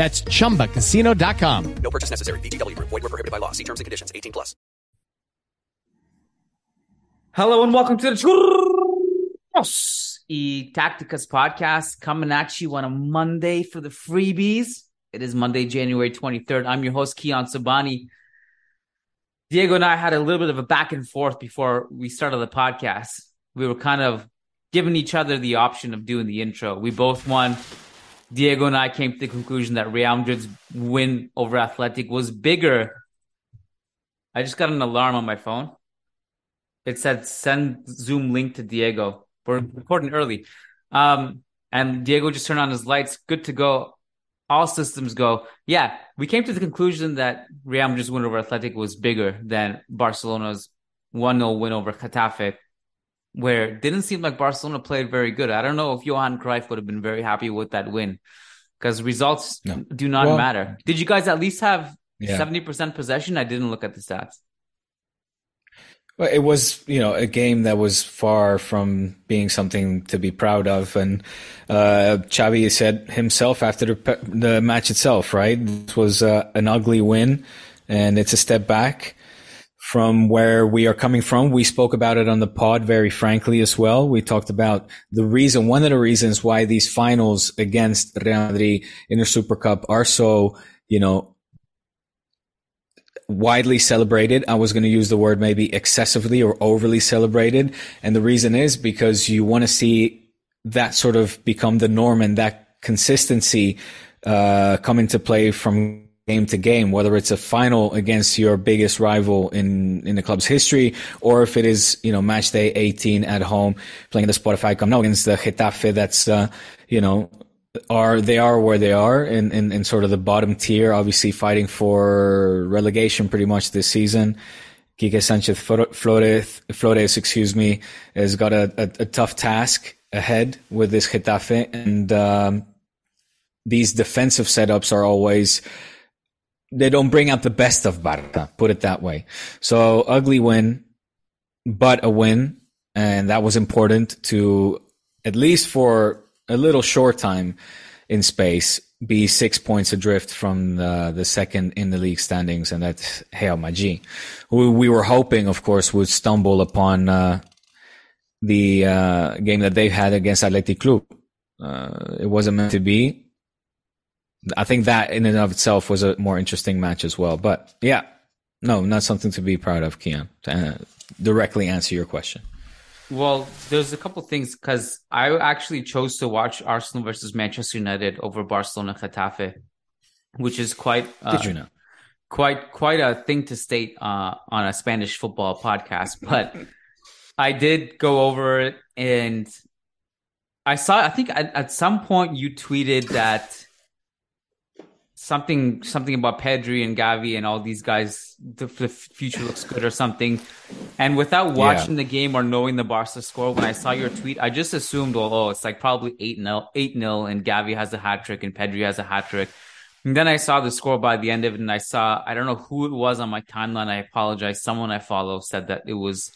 That's chumbacasino.com. No purchase necessary. VGW Group. Void were prohibited by law. See terms and conditions. 18 plus. Hello and welcome to the Churros y Tacticas podcast coming at you on a Monday for the freebies. It is Monday, January 23rd. I'm your host, Kiyan Sobhani. Diego and I had a little bit of a back and forth before we started the podcast. We were kind of giving each other the option of doing the intro. We both won. Diego and I came to the conclusion that Real Madrid's win over Athletic was bigger. I just got an alarm on my phone. It said send Zoom link to Diego. We're recording early. Um, and Diego just turned on his lights. Good to go. All systems go. Yeah, we came to the conclusion that Real Madrid's win over Athletic was bigger than Barcelona's 1 0 win over Getafe, where it didn't seem like Barcelona played very good. I don't know if Johan Cruyff would have been very happy with that win because results No. do not Well- matter. Did you guys at least have Yeah. 70% possession? I didn't look at the stats. Well, it was, you know, a game that was far from being something to be proud of. And uh, Xavi said himself after the, the match itself, right? This was uh, an ugly win, and it's a step back from where we are coming from. We spoke about it on the pod very frankly as well. We talked about the reason, one of the reasons why these finals against Real Madrid in the Super Cup are so, you know, widely celebrated. I was going to use the word maybe excessively or overly celebrated. And the reason is because you want to see that sort of become the norm and that consistency uh, come into play from game to game, whether it's a final against your biggest rival in, in the club's history, or if it is, you know, match day 18 at home, playing the Spotify Camp Nou against the Getafe that's, uh, you know, are they are where they are in, in, in sort of the bottom tier, obviously fighting for relegation pretty much this season. Quique Sanchez Flores, Flores, excuse me, has got a, a, a tough task ahead with this Getafe, and um, these defensive setups are always they don't bring out the best of Barca, put it that way. So ugly win, but a win, and that was important to at least for a little short time in space be six points adrift from the, the second in the league standings, and that's Real Madrid, who we were hoping, of course, would stumble upon uh, the uh, game that they had against Athletic Club. Uh, it wasn't meant to be. I think that in and of itself was a more interesting match as well. But yeah, no, not something to be proud of, Kiyan, to uh, directly answer your question. Well, there's a couple things because I actually chose to watch Arsenal versus Manchester United over Barcelona Getafe, which is quite uh, Did you know? quite quite a thing to state uh, on a Spanish football podcast. But I did go over it, and I saw. I think at, at some point you tweeted that something something about Pedri and Gavi and all these guys. The, the future looks good or something. And without watching the game or knowing the Barca score, when I saw your tweet, I just assumed, well, oh, it's like probably eight 0 eight 0 and Gavi has a hat trick and Pedri has a hat trick. And then I saw the score by the end of it, and I saw I don't know who it was on my timeline. I apologize. Someone I follow said that it was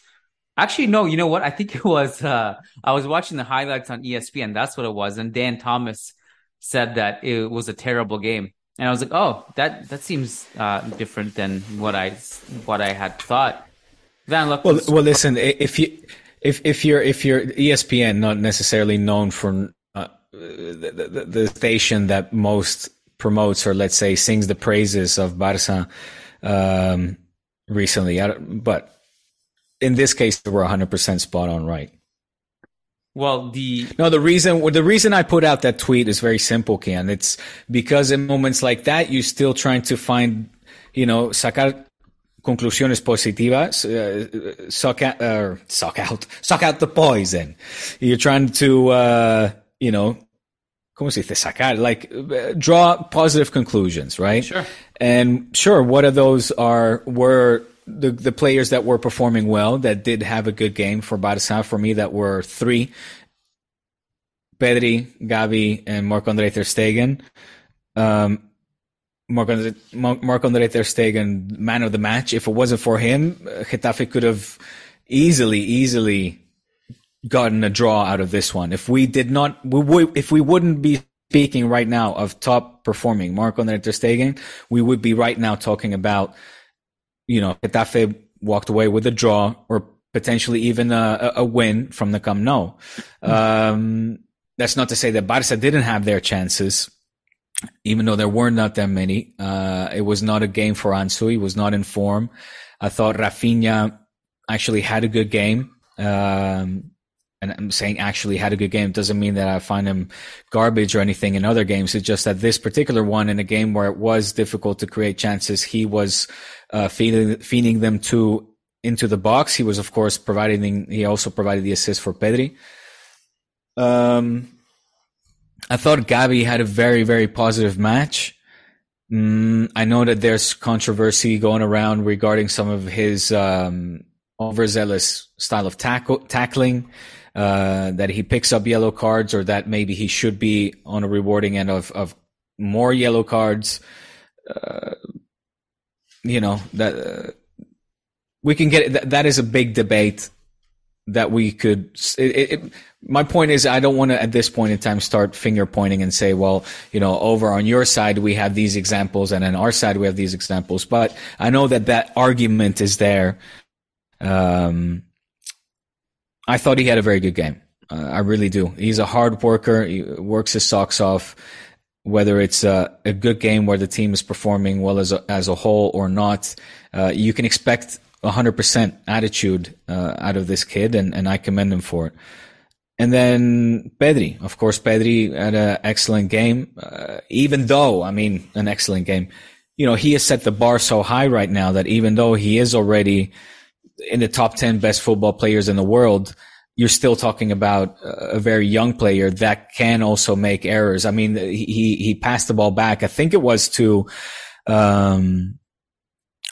actually no. You know what? I think it was. Uh, I was watching the highlights on ESPN. And that's what it was. And Dan Thomas said that it was a terrible game, and I was like, oh, that that seems uh, different than what I what I had thought. Van, look. Well, well, listen. If you if if you're if you're ESPN, not necessarily known for uh, the, the, the station that most promotes or let's say sings the praises of Barca um, recently. But in this case, we're 100% spot on right. Well, the no, the reason the reason I put out that tweet is very simple, Ken. It's because in moments like that, you're still trying to find, you know, sacar conclusiones positivas, uh, suck out, uh, suck out, suck out the poison. You're trying to, uh, you know, ¿cómo se dice? Sacar, like draw positive conclusions, right? Sure. And sure, what of those are were the the players that were performing well that did have a good game for Barca for me that were three Pedri, Gavi, and Marc Andre Ter Stegen. Um, Marc Andre, Ter Stegen, man of the match. If it wasn't for him, Getafe could have easily, easily gotten a draw out of this one. If we did not, we would, if we wouldn't be speaking right now of top performing Marc Andre Ter Stegen, we would be right now talking about, you know, Getafe walked away with a draw or potentially even a, a win from the Camp Nou. Um, that's not to say that Barca didn't have their chances, even though there were not that many. Uh, it was not a game for Ansu. He was not in form. I thought Rafinha actually had a good game. Um, and I'm saying actually had a good game doesn't mean that I find him garbage or anything in other games. It's just that this particular one in a game where it was difficult to create chances, he was uh, feeding feeding them to into the box. He was of course providing. He also provided the assist for Pedri. Um, I thought Gavi had a very very positive match. Mm, I know that there's controversy going around regarding some of his um, overzealous style of tackle, tackling uh, that he picks up yellow cards or that maybe he should be on a rewarding end of, of more yellow cards. Uh, you know, that uh, we can get that, that is a big debate that we could. It, it, my point is, I don't want to at this point in time start finger pointing and say, well, you know, over on your side we have these examples, and on our side we have these examples. But I know that that argument is there. Um, I thought he had a very good game. Uh, I really do. He's a hard worker. He works his socks off. Whether it's a, a good game where the team is performing well as a, as a whole or not, uh, you can expect 100% attitude uh, out of this kid, and, and I commend him for it. And then Pedri, of course, Pedri had an excellent game. Uh, even though, I mean, an excellent game. You know, he has set the bar so high right now that even though he is already in the top 10 best football players in the world, you're still talking about a very young player that can also make errors. I mean, he, he passed the ball back. I think it was to, um,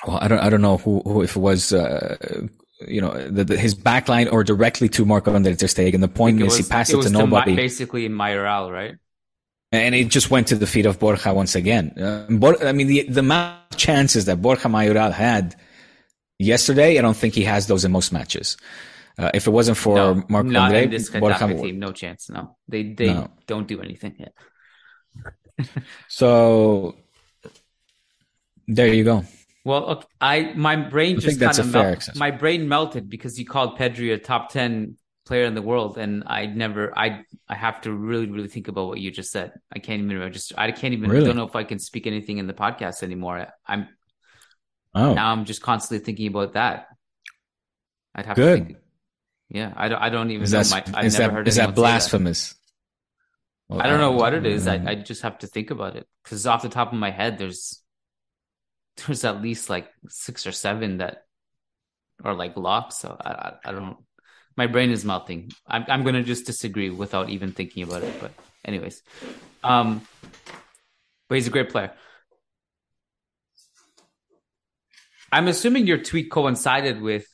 well, I don't, I don't know who, who if it was, uh, you know, the, the, his backline or directly to Marc-André ter Stegen. The point is was, he passed it, it to nobody. To basically Mayoral, right? And it just went to the feet of Borja once again. Uh, I mean, the, the amount of chances that Borja Mayoral had yesterday, I don't think he has those in most matches. Uh, if it wasn't for no, Mark not Andre, in this team, no chance. No, they they no. don't do anything yet. so there you go. Well, okay, I my brain I just kind of mel- my brain melted because you called Pedri a top ten player in the world, and I never I I have to really really think about what you just said. I can't even register. I can't even. Really? I don't know if I can speak anything in the podcast anymore. I'm Oh. Now I'm just constantly thinking about that. I'd have Good. to think. Yeah, I don't. I don't even is know. That, my, I've never that, heard. Is that blasphemous? That. Well, I don't know what it is. I, I just have to think about it because off the top of my head, there's there's at least like six or seven that are like locks. So I, I, I don't. My brain is melting. I'm I'm gonna just disagree without even thinking about it. But anyways, um, but he's a great player. I'm assuming your tweet coincided with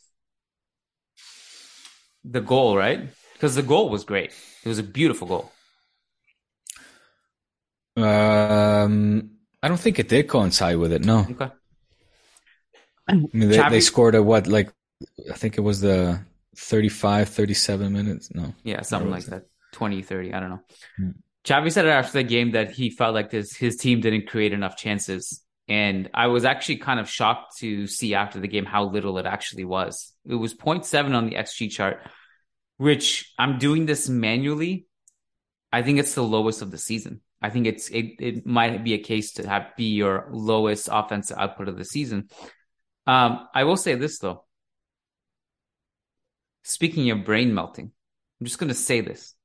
the goal, right? Because the goal was great. It was a beautiful goal. Um, I don't think it did coincide with it. No. Okay. I mean, they, Xavi- they scored a what? Like, I think it was the 35, 37 minutes. No. Yeah, something like was that. 20, 30, I don't know. Hmm. Xavi said it after the game that he felt like this his team didn't create enough chances. And I was actually kind of shocked to see after the game how little it actually was. It was 0.7 on the XG chart, which I'm doing this manually. I think it's the lowest of the season. I think it's it, it might be a case to have be your lowest offensive output of the season. Um, I will say this though. Speaking of brain melting, I'm just going to say this.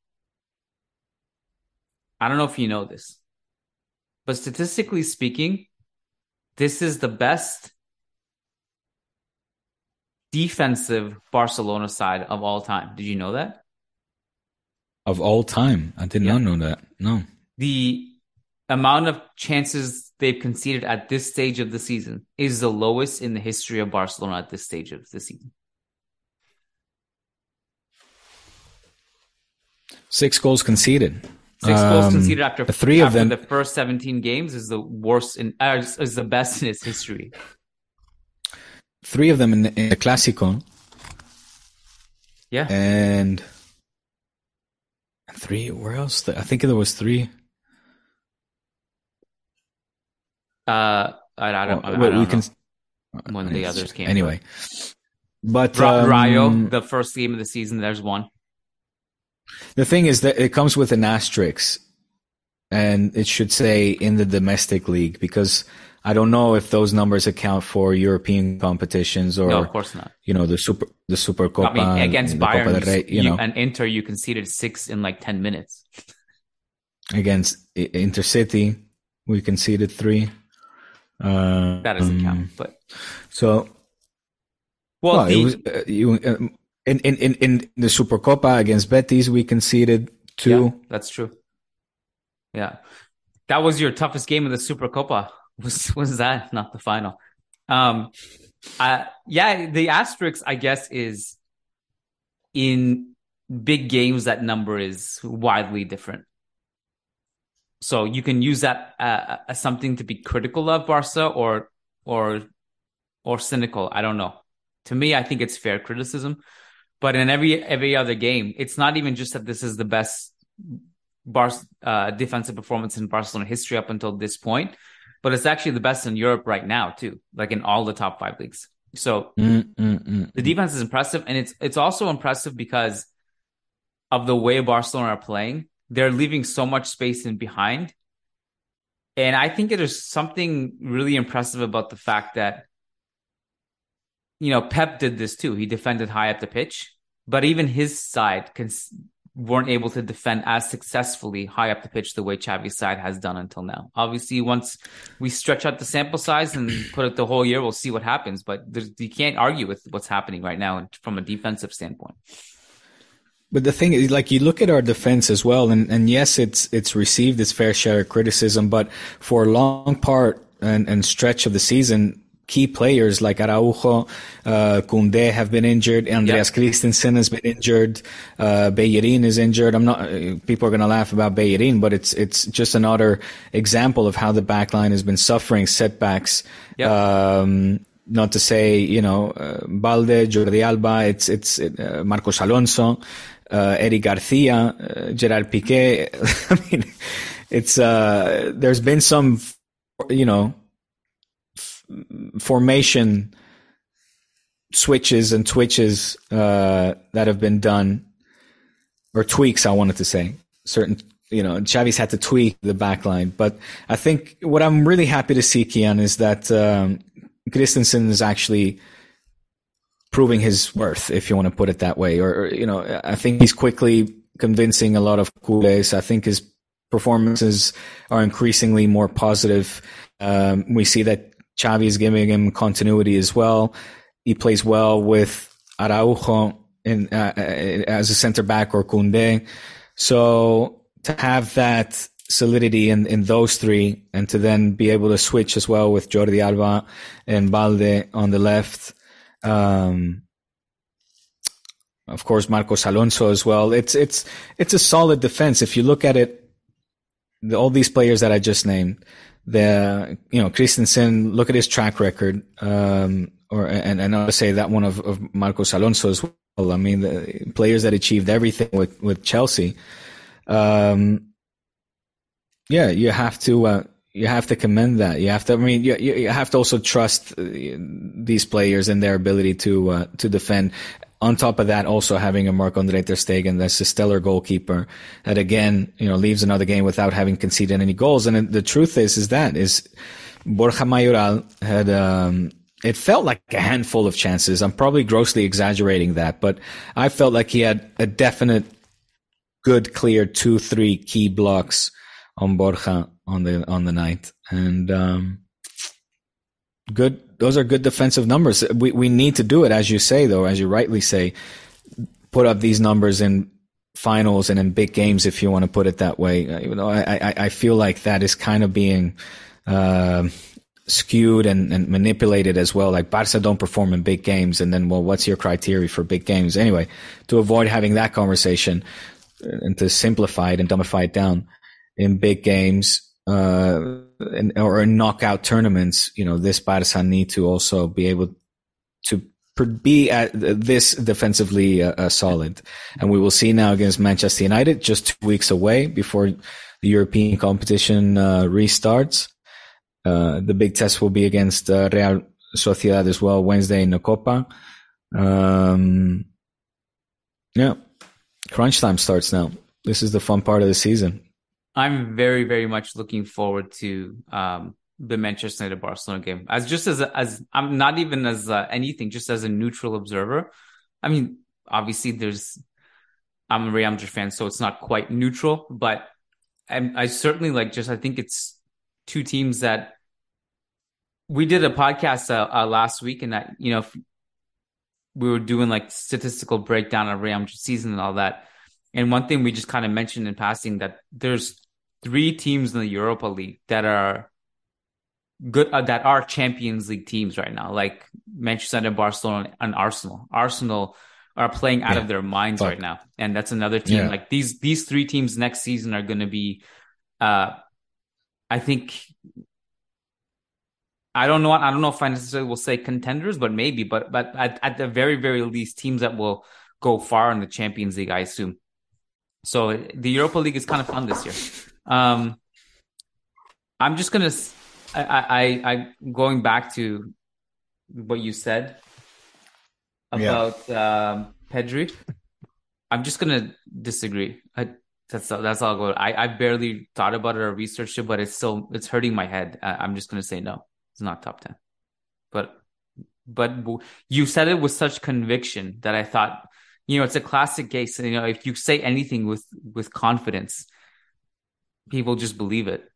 I don't know if you know this, but statistically speaking, this is the best defensive Barcelona side of all time. Did you know that? Of all time. I did Yeah. not know that. No. The amount of chances they've conceded at this stage of the season is the lowest in the history of Barcelona at this stage of the season. Six goals conceded. Six goals Um, conceded after three of after them- the first 17 games is the worst in uh, is, the best in its history. Three of them in the, in the Clásico. Yeah. And three, where else? I think there was three. Uh, I, I don't, I, Well, don't we know can. when the others came. Anyway. But um, Rayo, the first game of the season, there's one. The thing is that it comes with an asterisk, and it should say in the domestic league because I don't know if those numbers account for European competitions or no, of course not. you know the super the Super Copa. I mean, against Bayern, Rey, you, you- know, and Inter, you conceded six in like 10 minutes. against Intercity, we conceded three. Uh, That doesn't um, count. But So well, well, the, was uh, you um, in, in in in the Super Copa against Betis, we conceded two. yeah, that's true. Yeah, that was your toughest game of the Super Copa. Was was that not the final? Um, uh, yeah, the asterisk, I guess, is in big games. That number is widely different. So you can use that uh, as something to be critical of Barca or or or cynical. I don't know. To me, I think it's fair criticism. But in every every other game, it's not even just that this is the best Bar uh, defensive performance in Barcelona history up until this point, but it's actually the best in Europe right now too, like in all the top five leagues. So Mm, mm, mm. the defense is impressive, and it's it's also impressive because of the way Barcelona are playing. They're leaving so much space in behind, and I think it is something really impressive about the fact that you know Pep did this too. He defended high up the pitch, but even his side cons- weren't able to defend as successfully high up the pitch the way Xavi's side has done until now. Obviously, once we stretch out the sample size and put it the whole year, we'll see what happens. But you can't argue with what's happening right now from a defensive standpoint. But the thing is, like you look at our defense as well, and, and yes, it's it's received its fair share of criticism, but for a long part and, and stretch of the season, key players like Araujo, uh, Kunde have been injured. Andreas Christensen has been injured. Uh, Bellerin is injured. I'm not. Uh, people are going to laugh about Bellerin, but it's it's just another example of how the back line has been suffering setbacks. Yep. Um, not to say, you know, uh, Balde, Jordi Alba, it's it's uh, Marcos Alonso, uh, Eric Garcia, uh, Gerard Piqué. I mean, it's uh, there's been some, you know, formation switches and twitches uh, that have been done, or tweaks. I wanted to say certain. You know, Xavi's had to tweak the back line, but I think what I'm really happy to see, Kiyan, is that um, Christensen is actually proving his worth, if you want to put it that way. Or, or, you know, I think he's quickly convincing a lot of culés. I think his performances are increasingly more positive. Um, we see that Xavi is giving him continuity as well. He plays well with Araujo in, uh, as a center back or Kunde. So to have that solidity in, in those three and to then be able to switch as well with Jordi Alba and Balde on the left. Um, of course, Marcos Alonso as well. It's, it's, it's a solid defense. If you look at it, the, all these players that I just named, the you know Christensen. Look at his track record, um, or and and I'll say that one of, of Marcos Alonso as well. I mean, the players that achieved everything with with Chelsea. Um, yeah, you have to uh, you have to commend that. You have to. I mean, you you have to also trust uh, these players and their ability to uh, to defend. On top of that, also having a Marc-Andre Ter Stegen that's a stellar goalkeeper that again, you know, leaves another game without having conceded any goals. And the truth is, is that is Borja Mayoral had, um, it felt like a handful of chances. I'm probably grossly exaggerating that, but I felt like he had a definite good, clear two, three key blocks on Borja on the, on the night. And, um, good those are good defensive numbers. We we need to do it, as you say, though, as you rightly say, put up these numbers in finals and in big games, if you want to put it that way. Uh, even though I I, I feel like that is kind of being uh, skewed and, and manipulated as well. Like Barca don't perform in big games, and then well, what's your criteria for big games? Anyway, to avoid having that conversation and to simplify it and dumbify it down in big games uh, in, or in knockout tournaments, you know, this Barca need to also be able to be at this defensively uh, uh, solid. And we will see now against Manchester United, just two weeks away before the European competition uh, restarts. Uh, the big test will be against uh, Real Sociedad as well Wednesday in the Copa. Um, yeah, crunch time starts now. This is the fun part of the season. I'm very, very much looking forward to um, the Manchester United Barcelona game. As just as as I'm not even as uh, anything, just as a neutral observer. I mean, obviously, there's I'm a Real Madrid fan, so it's not quite neutral, but I, I certainly like just I think it's two teams that we did a podcast uh, uh, last week, and that you know we were doing like statistical breakdown of Real Madrid season and all that. And one thing we just kind of mentioned in passing that there's three teams in the Europa League that are good uh, that are Champions League teams right now, like Manchester United, Barcelona, and Arsenal. Arsenal are playing out yeah. of their minds Fuck. right now, and that's another team. Yeah. Like these these three teams next season are going to be, uh, I think. I don't know. I don't know if I necessarily will say contenders, but maybe. But but at, at the very very least, teams that will go far in the Champions League, I assume. So the Europa League is kind of fun this year. Um, I'm just gonna. I, I I going back to what you said about yeah. um, Pedri. I'm just gonna disagree. I, that's that's all good. I I barely thought about it or researched it, but it's still it's hurting my head. I, I'm just gonna say no. It's not top ten. But but you said it with such conviction that I thought, you know, it's a classic case. You know, if you say anything with with confidence, people just believe it.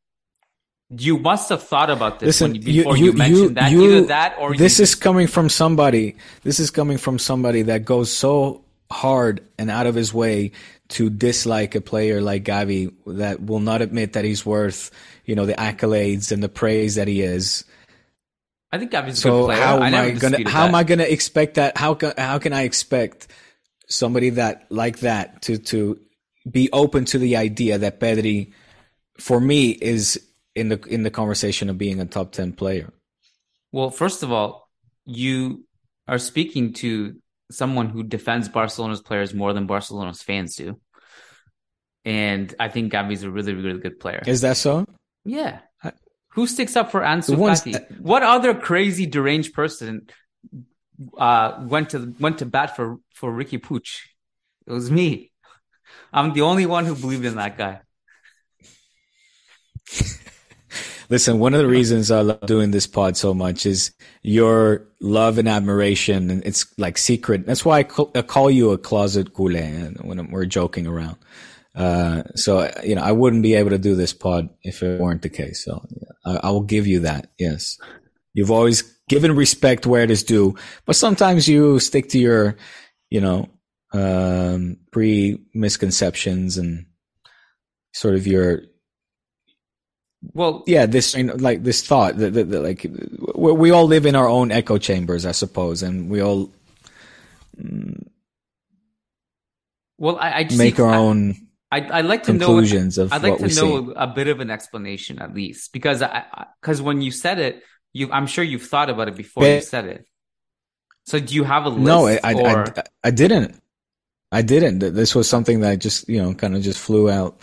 You must have thought about this Listen, when, before you, you, you mentioned that. You, Either that or this is coming from somebody. This is coming from somebody that goes so hard and out of his way to dislike a player like Gavi that will not admit that he's worth, you know, the accolades and the praise that he is. I think Gavi's so a good player. How am I, I gonna how that. am I gonna expect that? How can how can I expect somebody that like that to to be open to the idea that Pedri for me is in the in the conversation of being a top 10 player well first of all you are speaking to someone who defends barcelona's players more than barcelona's fans do and i think Gavi's a really really good player is that so yeah who sticks up for Ansu Fati? That... What other crazy deranged person uh, went to went to bat for for Riqui Puig? It was me. I'm the only one who believed in that guy. Listen, one of the reasons I love doing this pod so much is your love and admiration, and it's like secret. That's why I call, I call you a closet culé when we're joking around. Uh, so you know, I wouldn't be able to do this pod if it weren't the case. So I, I will give you that. Yes, you've always given respect where it is due, but sometimes you stick to your, you know, um, pre misconceptions and sort of your well yeah this you know, like this thought that, that, that, like we all live in our own echo chambers i suppose and we all well i, I make our I, own I'd, I'd like to conclusions know, of I'd like to know see. a bit of an explanation at least because I because when you said it, you I'm sure you've thought about it before you said it. So do you have a list? No, I, I. I, I didn't. I didn't. This was something that I just, you know, kind of just flew out.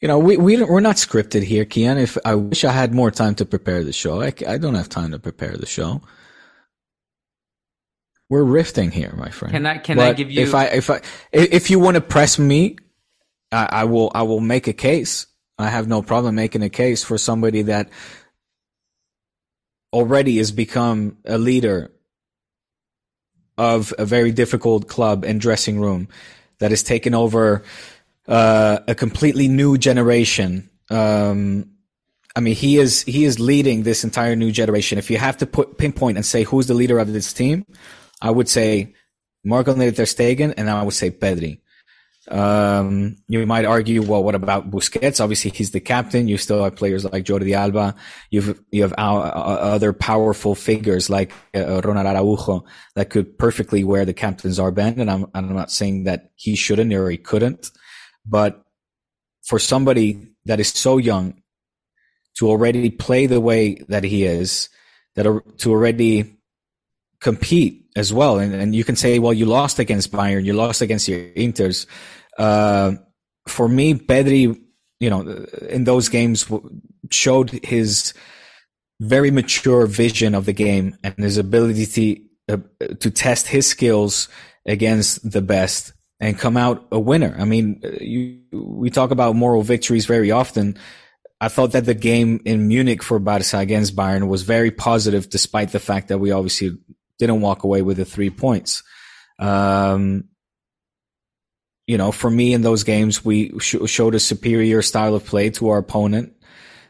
You know, we, we, we're not scripted here, Kiyan. If I wish I had more time to prepare the show, I, I don't have time to prepare the show. We're rifting here, my friend. Can I- can I give you- if I, if I, if you want to press me, I, I will, I will make a case. I have no problem making a case for somebody that already has become a leader of a very difficult club and dressing room that has taken over uh, a completely new generation. Um, I mean, he is he is leading this entire new generation. If you have to put pinpoint and say who's the leader of this team, I would say Marc-André ter Stegen, and I would say Pedri. Um, you might argue, well, what about Busquets? Obviously, he's the captain. You still have players like Jordi Alba. You've you have uh, other powerful figures like uh, Ronald Araujo that could perfectly wear the captain's armband. And I'm I'm not saying that he shouldn't or he couldn't, but for somebody that is so young to already play the way that he is, that are, to already compete as well. And, and you can say, well, you lost against Bayern, you lost against your Inters. Uh, for me, Pedri, you know, in those games showed his very mature vision of the game and his ability to, uh, to test his skills against the best and come out a winner. I mean, you, we talk about moral victories very often. I thought that the game in Munich for Barca against Bayern was very positive, despite the fact that we obviously didn't walk away with the three points. Um, you know, for me in those games, we sh- showed a superior style of play to our opponent.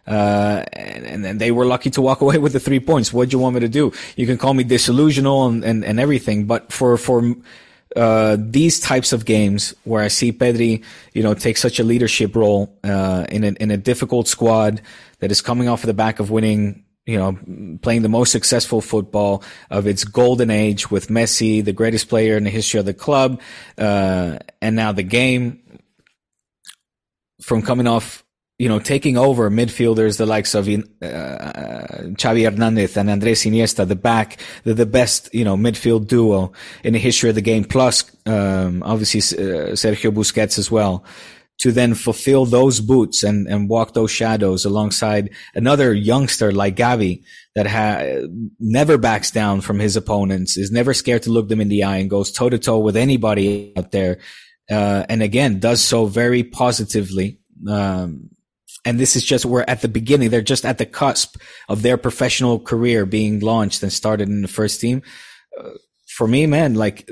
Uh, and, and they were lucky to walk away with the three points. What do you want me to do? You can call me disillusional and, and, and everything, but for, for, uh, these types of games where I see Pedri, you know, take such a leadership role, uh, in a, in a difficult squad that is coming off the back of winning, you know, playing the most successful football of its golden age with Messi, the greatest player in the history of the club, uh, and now the game from coming off, you know, taking over midfielders, the likes of uh, Xavi Hernandez and Andres Iniesta, the back, the, the best, you know, midfield duo in the history of the game, plus, um, obviously, uh, Sergio Busquets as well to then fulfill those boots and, and walk those shadows alongside another youngster like Gavi that ha- never backs down from his opponents, is never scared to look them in the eye and goes toe to toe with anybody out there. Uh, and again, does so very positively. Um, and this is just we're at the beginning. They're just at the cusp of their professional career being launched and started in the first team. Uh, for me, man, like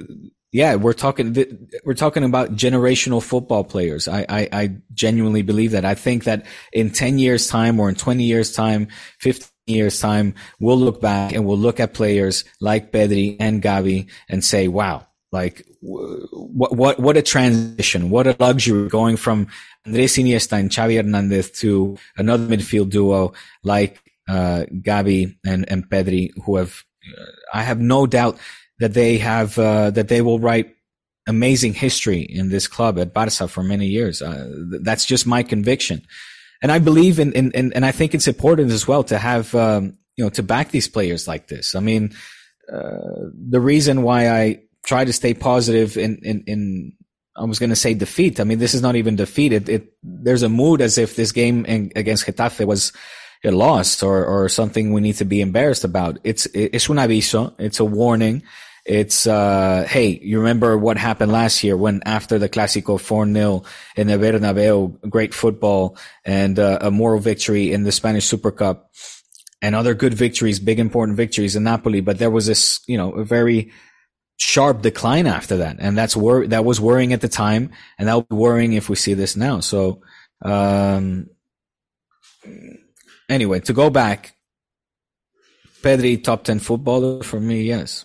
yeah, we're talking, we're talking about generational football players. I, I, I, genuinely believe that. I think that in 10 years time or in 20 years time, 15 years time, we'll look back and we'll look at players like Pedri and Gavi and say, wow, like what, what, what a transition. What a luxury going from Andres Iniesta and Xavi Hernandez to another midfield duo like, uh, Gavi and, and Pedri who have, uh, I have no doubt that they have uh, that they will write amazing history in this club at Barca for many years. Uh, that's just my conviction, and I believe in, in, in, and I think it's important as well to have um, you know to back these players like this. I mean, uh, the reason why I try to stay positive in in, in I was going to say defeat. I mean, this is not even defeat. It, it there's a mood as if this game in, against Getafe was a loss or or something we need to be embarrassed about. It's it's un aviso. It's a warning. It's, uh, hey, you remember what happened last year when after the Clásico 4-0 in the Bernabeu, great football and uh, a moral victory in the Spanish Super Cup and other good victories, big important victories in Napoli. But there was this, you know, a very sharp decline after that. And that's wor- that was worrying at the time. And that will be worrying if we see this now. So, um, anyway, to go back, Pedri top 10 footballer for me, yes.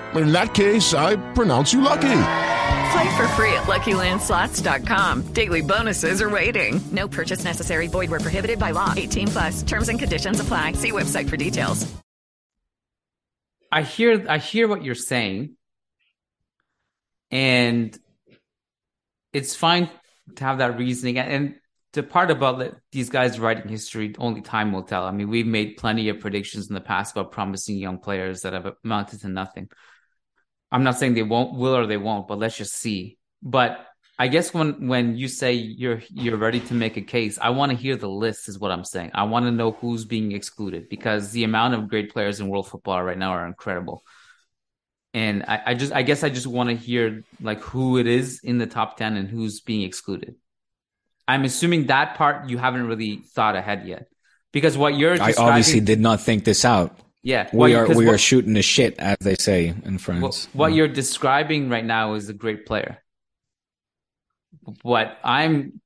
In that case, I pronounce you lucky. Play for free at LuckyLandSlots.com. Daily bonuses are waiting. No purchase necessary. Void where prohibited by law. 18 plus. Terms and conditions apply. See website for details. I hear I hear what you're saying, and it's fine to have that reasoning. And the part about that these guys writing history, only time will tell. I mean, we've made plenty of predictions in the past about promising young players that have amounted to nothing. I'm not saying they won't, will or they won't, but let's just see. But I guess when when you say you're you're ready to make a case, I want to hear the list. Is what I'm saying. I want to know who's being excluded because the amount of great players in world football right now are incredible. And I, I just I guess I just want to hear like who it is in the top ten and who's being excluded. I'm assuming that part you haven't really thought ahead yet, because what you're I obviously did not think this out. Yeah, we are we what, are shooting the shit, as they say in France. What, what you're describing right now is a great player. What I'm,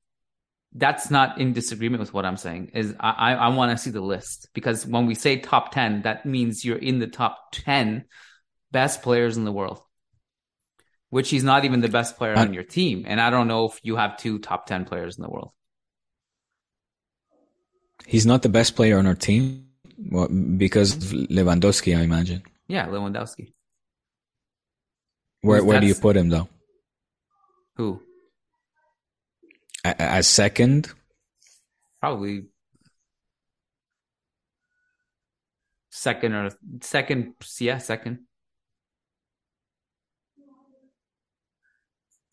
that's not in disagreement with what I'm saying. Is I I want to see the list because when we say top ten, that means you're in the top ten best players in the world. Which he's not even the best player on your team, and I don't know if you have two top ten players in the world. He's not the best player on our team. Well, because of Lewandowski, I imagine. Yeah, Lewandowski. Where where do you put him though? Who? As second? Probably second or second. Yeah, second.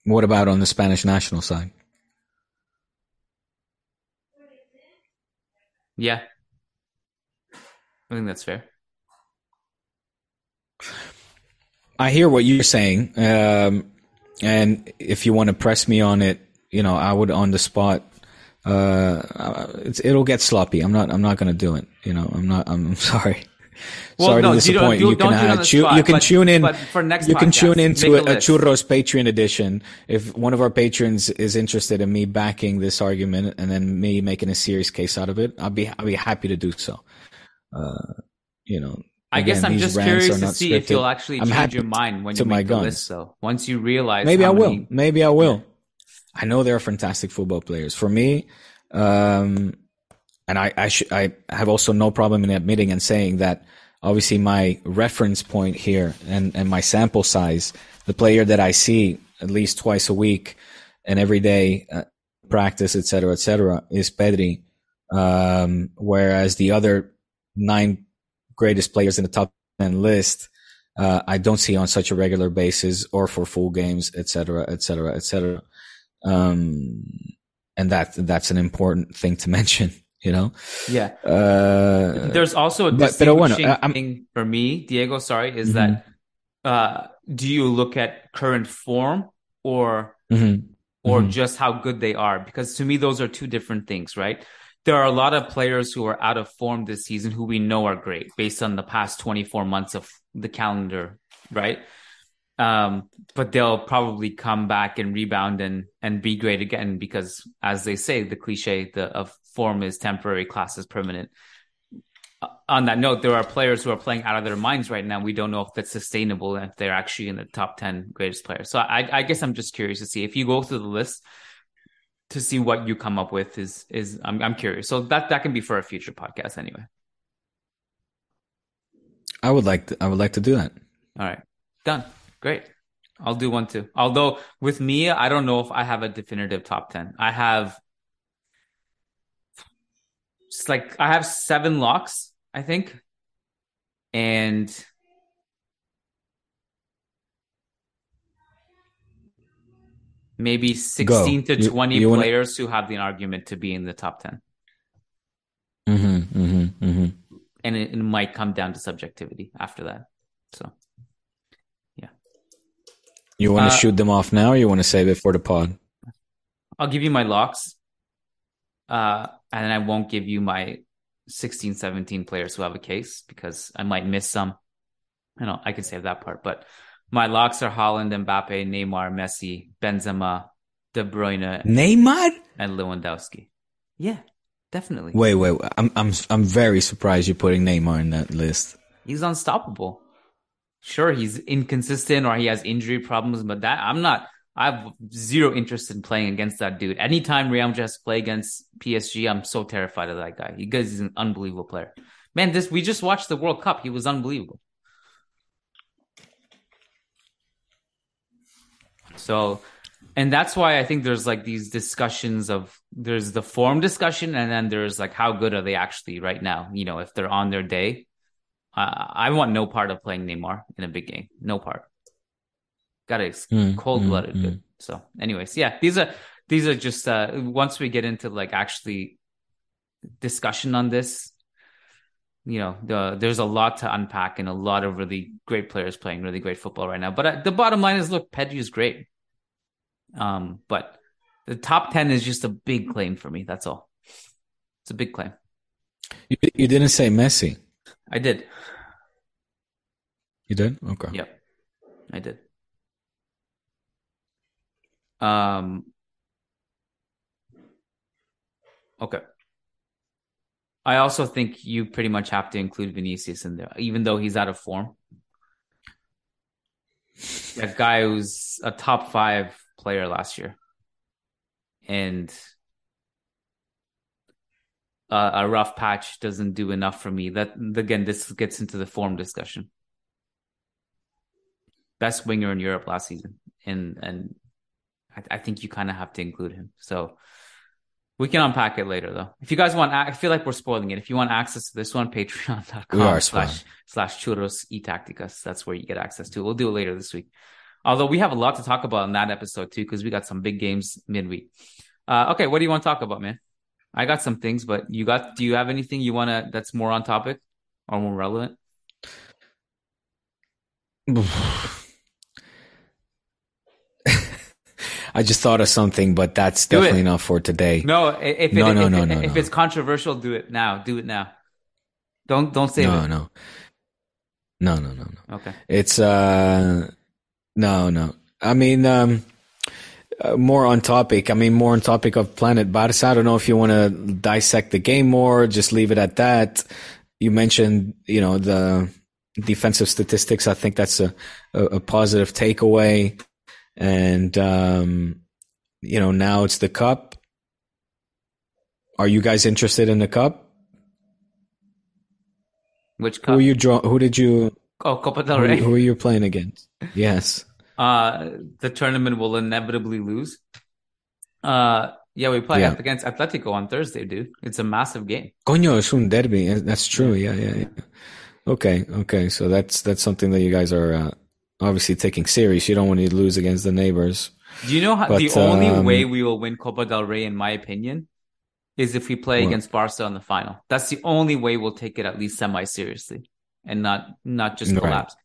What about on the Spanish national side? Yeah. I think that's fair. I hear what you're saying. Um, and if you want to press me on it, you know, I would on the spot. Uh, it'll get sloppy. I'm not. I'm not going to do it. You know, I'm not. I'm sorry. Well, Sorry no, to disappoint you. You, can uh, tu- tu- you can but, tune in. For next, you can tune into a, a churros Patreon edition. If one of our patrons is interested in me backing this argument and then me making a serious case out of it, I'll be I'll be happy to do so. Uh, you know, I guess I'm just curious to see if you'll actually I'm change your mind when you my make the list. Though once you realize, Maybe I will. many- Maybe I will. I know they're fantastic football players. For me, um, and I I, sh- I have also no problem in admitting and saying that obviously my reference point here and, and my sample size, the player that I see at least twice a week and every day uh, practice, et cetera, et cetera, is Pedri. Um, whereas the other nine greatest players in the top 10 list, uh, I don't see on such a regular basis or for full games, etc., etc., et cetera, et cetera. Um, and that, that's an important thing to mention, you know? Yeah. Uh, There's also a but- pero bueno, distinguishing I'm- thing for me, Diego. Sorry, is Mhm. that uh, do you look at current form or mhm. or Mhm. just how good they are? Because to me, those are two different things, right? There are a lot of players who are out of form this season who we know are great based on the past 24 months of the calendar, right? Um, but they'll probably come back and rebound and and be great again because, as they say, the cliche the, of form is temporary, class is permanent. Uh, On that note, there are players who are playing out of their minds right now. We don't know if that's sustainable and if they're actually in the top 10 greatest players. So I, I guess I'm just curious to see if you go through the list to see what you come up with is is I'm I'm curious. So that that can be for a future podcast anyway. I would like to, I would like to do that. All right. Done. Great. I'll do one too. Although with me, I don't know if I have a definitive top 10. I have it's like I have seven locks, I think. And maybe 16 to You- 20 you wanna- players who have the argument to be in the top 10. Mm-hmm, mm-hmm, mm-hmm. And it, it might come down to subjectivity after that. So yeah. You want to Uh, shoot them off now, or you want to save it for the pod? I'll give you my locks. Uh, and I won't give you my 16, 17 players who have a case because I might miss some. I know I can save that part, but my locks are Haaland, Mbappe, Neymar, Messi, Benzema, De Bruyne, Neymar? and Lewandowski. Yeah, definitely. Wait, wait. wait. I'm I'm I'm very surprised you're putting Neymar in that list. He's unstoppable. Sure, he's inconsistent or he has injury problems, but that I'm not. I have zero interest in playing against that dude. Anytime Real Madrid has to play against PSG, I'm so terrified of that guy. He he's an unbelievable player. Man, this we just watched the World Cup. He was unbelievable. So, and that's why I think there's like these discussions of there's the form discussion, and then there's like how good are they actually right now? You know, if they're on their day. Uh, I want no part of playing Neymar in a big game. No part. Got it Mm, cold blooded mm, good. So, anyways, yeah, these are these are just uh once we get into like actually discussion on this, you know, the there's a lot to unpack and a lot of really great players playing really great football right now. But uh, the bottom line is, look, Pedri is great. Um, but the top ten is just a big claim for me. That's all. It's a big claim. You, you didn't say Messi. I did. You did? Okay. Yep, I did. Um. Okay. I also think you pretty much have to include Vinicius in there, even though he's out of form. That guy who's a top five player last year, and uh, a rough patch doesn't do enough for me. That again, this gets into the form discussion. Best winger in Europe last season, and and I, I think you kind of have to include him. So we can unpack it later, though. If you guys want, I feel like we're spoiling it. If you want access to this one, We are Patreon.com slash slash churros e tacticas. That's where you get access to. We'll do it later this week. Although we have a lot to talk about in that episode too, because we got some big games midweek. Uh, okay, what do you want to talk about, man? I got some things, but you got? Do you have anything you want to that's more on topic or more relevant? I just thought of something, but that's Do it. definitely not for today. No, if it, No, if, no, if, no, no, if no. it's controversial, do it now. Do it now. Don't don't save no, it. no, no, no, no, no. Okay. It's uh, no, no. I mean, um, uh, more on topic. I mean, more on topic of Planet Barca. I don't know if you want to dissect the game more. Just leave it at that. You mentioned, you know, the defensive statistics. I think that's a a, a positive takeaway. And um, you know, now it's the cup. Are you guys interested in the cup? Which Who cup? are you draw? Who did you? Oh, Copa del Who, Rey. who are you playing against? Yes. uh, the tournament will inevitably lose. Uh, yeah, we play Yeah. against Atletico on Thursday, dude. It's a massive game. Coño, es un derby. Eh, That's true. Yeah, yeah, yeah. Okay, okay. So that's that's something that you guys are uh, obviously taking serious. You don't want to lose against the neighbors. Do you know how the only um, way we will win Copa del Rey, in my opinion, is if we play What? against Barca in the final. That's the only way we'll take it at least semi seriously and not not just Right. collapse.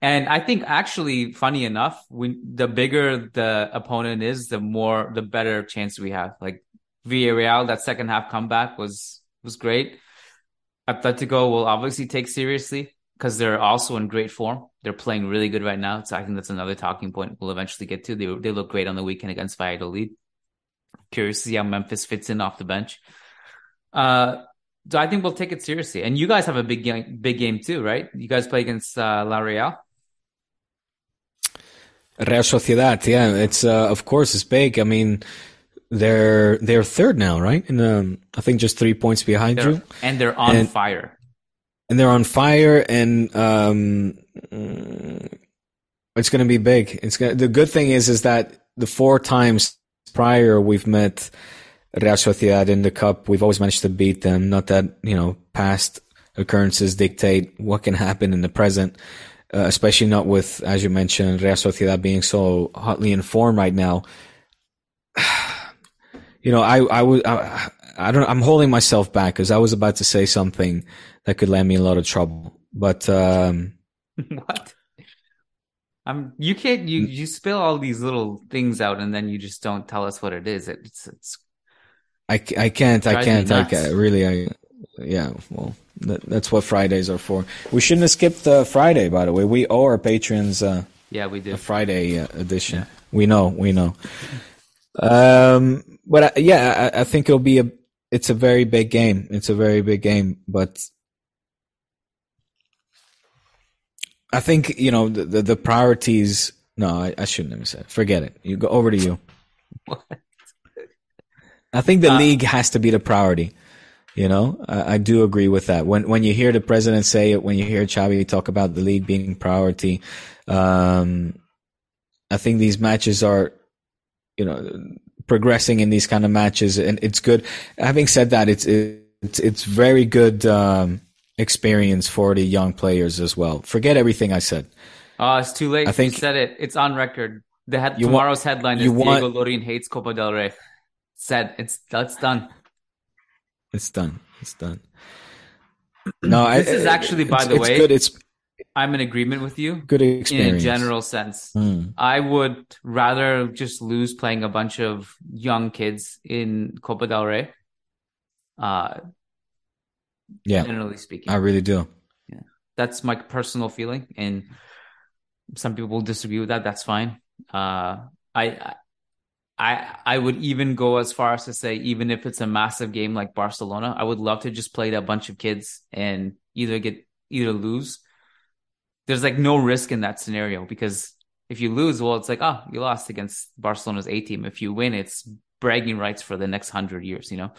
And I think actually, funny enough, when the bigger the opponent is, the more the better chance we have. Like Villarreal, that second half comeback was was great. Atletico will obviously take seriously because they're also in great form. They're playing really good right now. So I think that's another talking point we'll eventually get to. They they look great on the weekend against Valladolid. Curious to see how Memphis fits in off the bench. Uh, so I think we'll take it seriously. And you guys have a big game, big game too, right? You guys play against uh, La Real. Real Sociedad. Yeah, it's uh, of course it's big. I mean, they're they're third now, right? And um, I think just three points behind They're, you, and they're on And- fire. And they're on fire. And um, mm, it's going to be big. It's gonna, the good thing is is that the four times prior we've met Real Sociedad in the cup, we've always managed to beat them. Not that you know past occurrences dictate what can happen in the present, uh, especially not with, as you mentioned, Real Sociedad being so hotly in form right now. You know, I I was I, I don't I'm holding myself back because I was about to say something that could land me in a lot of trouble, but um, what? I'm. You can't. You you spill all these little things out, and then you just don't tell us what it is. It's it's. I, I can't. I can't. I can't. Really. I. Yeah. Well, that, that's what Fridays are for. We shouldn't have skipped uh, Friday. By the way, we owe our patrons uh, Yeah, we do. a Friday uh, edition. We know. We know. Um. But I, yeah, I, I think it'll be a. It's a very big game. It's a very big game, but. I think you know the the, the priorities. No, I, I shouldn't have said. Forget it. You go over to you. what? I think the Uh, league has to be the priority. You know, I, I do agree with that. When when you hear the president say it, when you hear Xavi talk about the league being priority, um, I think these matches are, you know, progressing in these kind of matches, and it's good. Having said that, it's it's it's very good um, experience for the young players as well. Forget everything I said. Oh, it's too late. I think- you said it. It's on record. The head, You want- tomorrow's headline is you want- Diego Lorijn hates Copa del Rey. Said it's that's done. It's done. It's done. No, This I, is actually, by it's- the it's way, good. It's I'm in agreement with you good in experience a general sense. Hmm. I would rather just lose playing a bunch of young kids in Copa del Rey. Uh, Yeah, generally speaking, I really do. Yeah. That's my personal feeling, and some people will disagree with that. That's fine. Uh, I, I, I would even go as far as to say, even if it's a massive game like Barcelona, I would love to just play that bunch of kids and either get either lose. There's like no risk in that scenario because if you lose, well, it's like, oh, you lost against Barcelona's A team. If you win, it's bragging rights for the next hundred years, you know?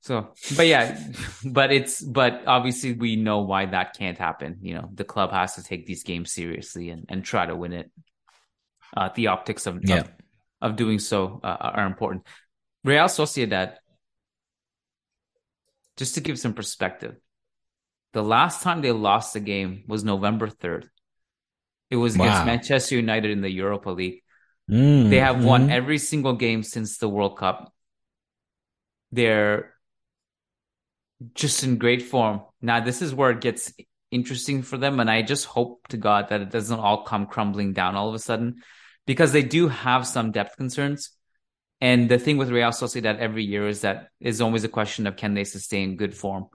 So, but yeah, but it's, but obviously we know why that can't happen. You know, the club has to take these games seriously and, and try to win it. Uh, the optics of, Yeah. of, of doing so uh, are important. Real Sociedad, just to give some perspective, the last time they lost a game was November 3rd. It was against Manchester United in the Europa League. Mm, They have won mhm. every single game since the World Cup. They're just in great form. Now, this is where it gets interesting for them. And I just hope to God that it doesn't all come crumbling down all of a sudden because they do have some depth concerns. And the thing with Real Sociedad every year is that is always a question of can they sustain good form.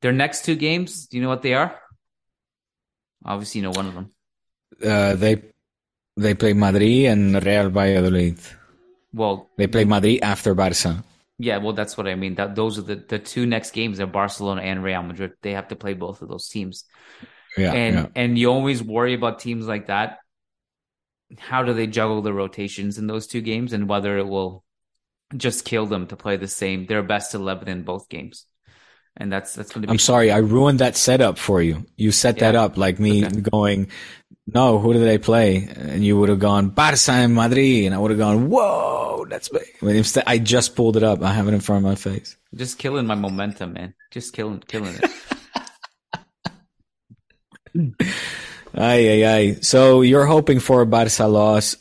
Their next two games, do you know what they are? Obviously, you know one of them. Uh, they they play Madrid and Real Valladolid. Well, They play Madrid after Barca. Yeah, well, that's what I mean. That those are the, the two next games are Barcelona and Real Madrid. They have to play both of those teams, Yeah, and yeah. and you always worry about teams like that. How do they juggle the rotations in those two games, and whether it will just kill them to play the same their best eleven in both games? And that's that's going to be. I'm sorry, I ruined that setup for you. You set that up like me going, no, who do they play? And you would have gone Barca and Madrid, and I would have gone, whoa, that's big. But instead, I just pulled it up. I have it in front of my face. just killing my momentum, man. Just killing killing it. Ay, ay, ay. So you're hoping for a Barca loss.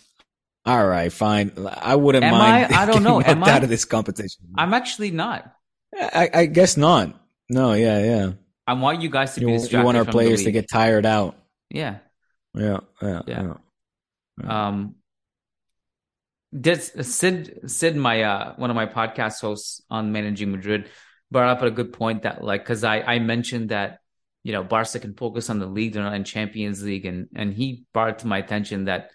All right, fine. I wouldn't Am mind. I? I don't know. Am knocked I? out of this competition. I'm actually not. I, I guess not. No, yeah, yeah. I want you guys to You, be you want our players to get tired out. yeah. Yeah, yeah, Yeah. yeah. Um, did Sid Sid my uh one of my podcast hosts on managing Madrid brought up a good point that like because I I mentioned that you know Barca can focus on the league they're not in Champions League and and he brought it to my attention that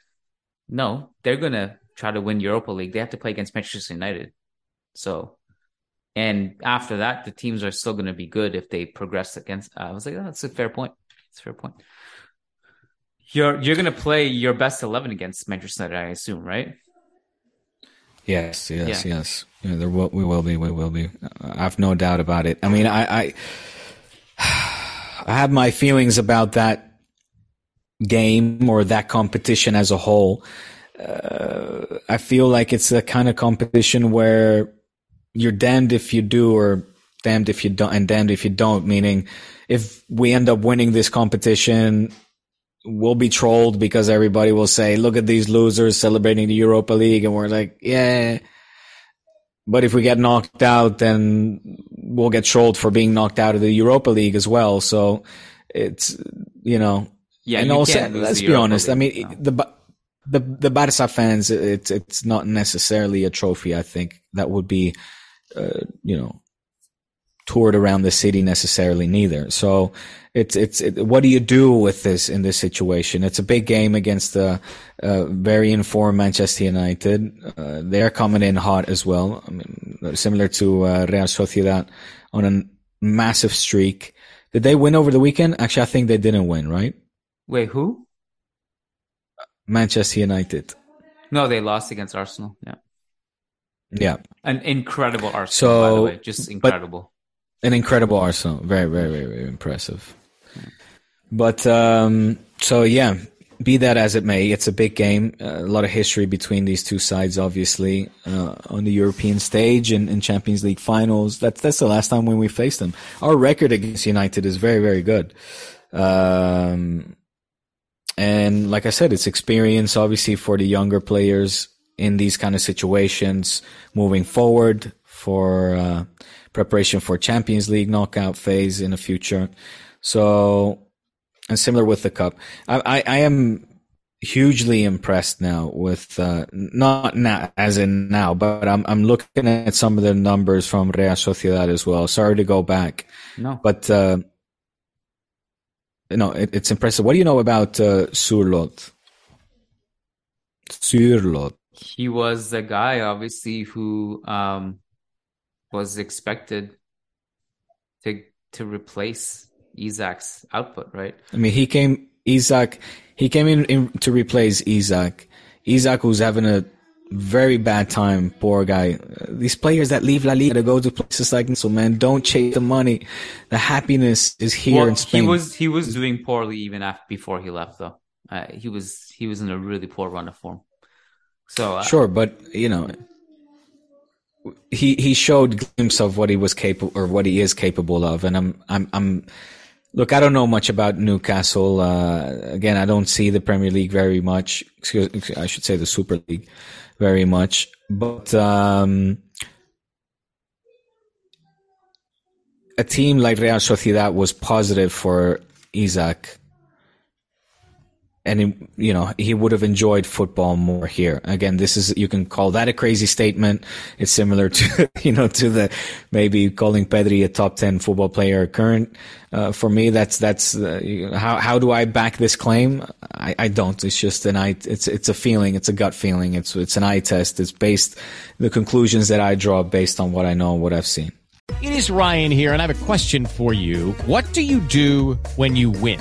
no they're gonna try to win Europa League they have to play against Manchester United so and after that the teams are still gonna be good if they progress against I was like oh, that's a fair point it's a fair point. You're you're gonna play your best eleven against Manchester United, I assume, right? Yes, yes, Yeah. yes. Yeah, there will, we will be, we will be. I have no doubt about it. I mean, I, I, I have my feelings about that game or that competition as a whole. Uh, I feel like it's a kind of competition where you're damned if you do or damned if you don't, and damned if you don't. Meaning, if we end up winning this competition, we'll be trolled because everybody will say, look at these losers celebrating the Europa League. And we're like, yeah. But if we get knocked out, then we'll get trolled for being knocked out of the Europa League as well. So it's, you know, Yeah, and also let's be Europa honest. I mean, no. the the the Barca fans, it's it's not necessarily a trophy. I think that would be, uh, you know, toured around the city necessarily neither. So it's it's it, what do you do with this in this situation? It's a big game against the uh, very informed Manchester United. Uh, they're coming in hot as well. I mean, similar to uh, Real Sociedad on a massive streak. Did they win over the weekend? Actually, I think they didn't win. Right? Wait, who? Manchester United. No, they lost against Arsenal. Yeah, Yeah. an incredible Arsenal. So, by the way, just incredible. An incredible Arsenal. Very, very, very, very impressive. But um, so yeah, be that as it may, it's a big game. Uh, a lot of history between these two sides, obviously, uh, on the European stage and in Champions League finals. That's that's the last time when we faced them. Our record against United is very, very good. Um, and like I said, it's experience, obviously, for the younger players in these kind of situations moving forward for uh, preparation for Champions League knockout phase in the future. So, and similar with the cup, I, I, I am hugely impressed now with uh, not now as in now, but I'm I'm looking at some of the numbers from Real Sociedad as well. Sorry to go back, No, but uh, no, it, it's impressive. What do you know about uh, Sorloth? Sorloth. He was the guy, obviously, who um was expected to to replace Isak's output, right? I mean, he came Isak. He came in, in to replace Isak. Isak was having a very bad time. Poor guy. These players that leave La Liga to go to places like this, so man, don't chase the money. The happiness is here well, in Spain. he was he was doing poorly even after before he left, though. Uh, he was he was in a really poor run of form. So uh, Sure, but you know, he he showed glimpse of what he was capable or what he is capable of, and I'm I'm I'm. Look, I don't know much about Newcastle. Uh, again, I don't see the Premier League very much. Excuse, I should say the Super League very much. But um, a team like Real Sociedad was positive for Isak and he, you know he would have enjoyed football more here. Again, this is you can call that a crazy statement. It's similar to you know to the maybe calling Pedri a top ten football player current. Uh, for me, that's that's uh, how how do I back this claim? I, I don't. It's just an eye. It's it's a feeling. It's a gut feeling. It's it's an eye test. It's based the conclusions that I draw based on what I know and what I've seen. It is Ryan here, and I have a question for you. What do you do when you win?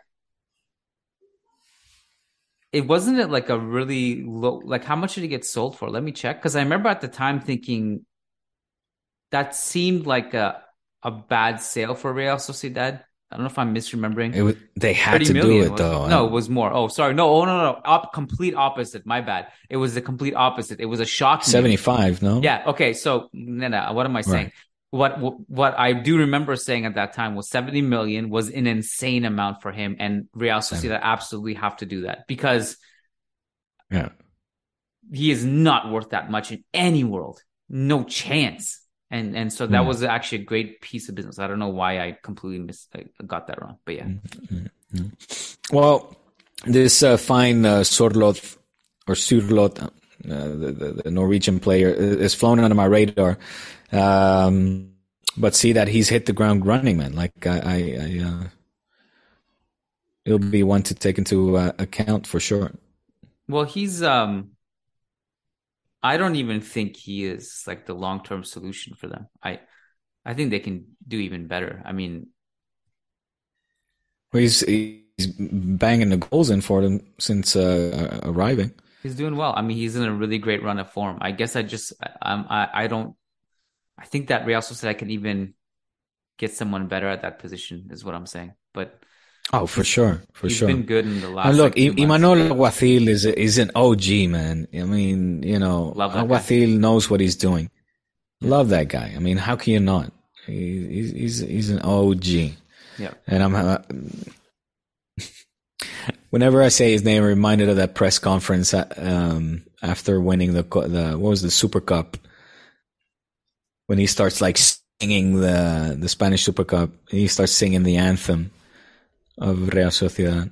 it wasn't it like a really low like how much did it get sold for? Let me check because I remember at the time thinking that seemed like a a bad sale for Real Sociedad. I don't know if I'm misremembering. It was, they had 30 to do it though. No, it was more. Oh, sorry. No, oh no, no, no. Op- complete opposite. My bad. It was the complete opposite. It was a shock. news. seventy five. No. Yeah. Okay. So, no, no. What am I saying? Right. What what I do remember saying at that time was 70 million was an insane amount for him, and Real Sociedad absolutely have to do that because Yeah. he is not worth that much in any world. No chance. And and so that Hmm. was actually a great piece of business. I don't know why I completely mis- I got that wrong, but yeah. Well, this uh, fine uh, Sorlot or Surlot, uh, the, the, the Norwegian player, is flown under my radar. Um, but see that he's hit the ground running, man. Like I, I, I uh, it'll be one to take into uh, account for sure. Well, he's um I don't even think he is like the long-term solution for them. I I think they can do even better. I mean, Well, He's he's banging the goals in for them since uh, arriving. He's doing well. I mean, he's in a really great run of form. I guess I just I, I'm I, I don't I think that Real I can even get someone better at that position is what I'm saying. But Oh, for sure, for He's sure. been good in the last. And look, like, Imanol Alguacil is is an OG man. I mean, you know, guy. Knows what he's doing. Love that guy. I mean, how can you not? He, he's he's he's an OG. Yeah. And I'm. Uh, whenever I say his name, I'm reminded of that press conference um, after winning the the what was the Super Cup when he starts like singing the the Spanish Super Cup. He starts singing the anthem of Real Sociedad.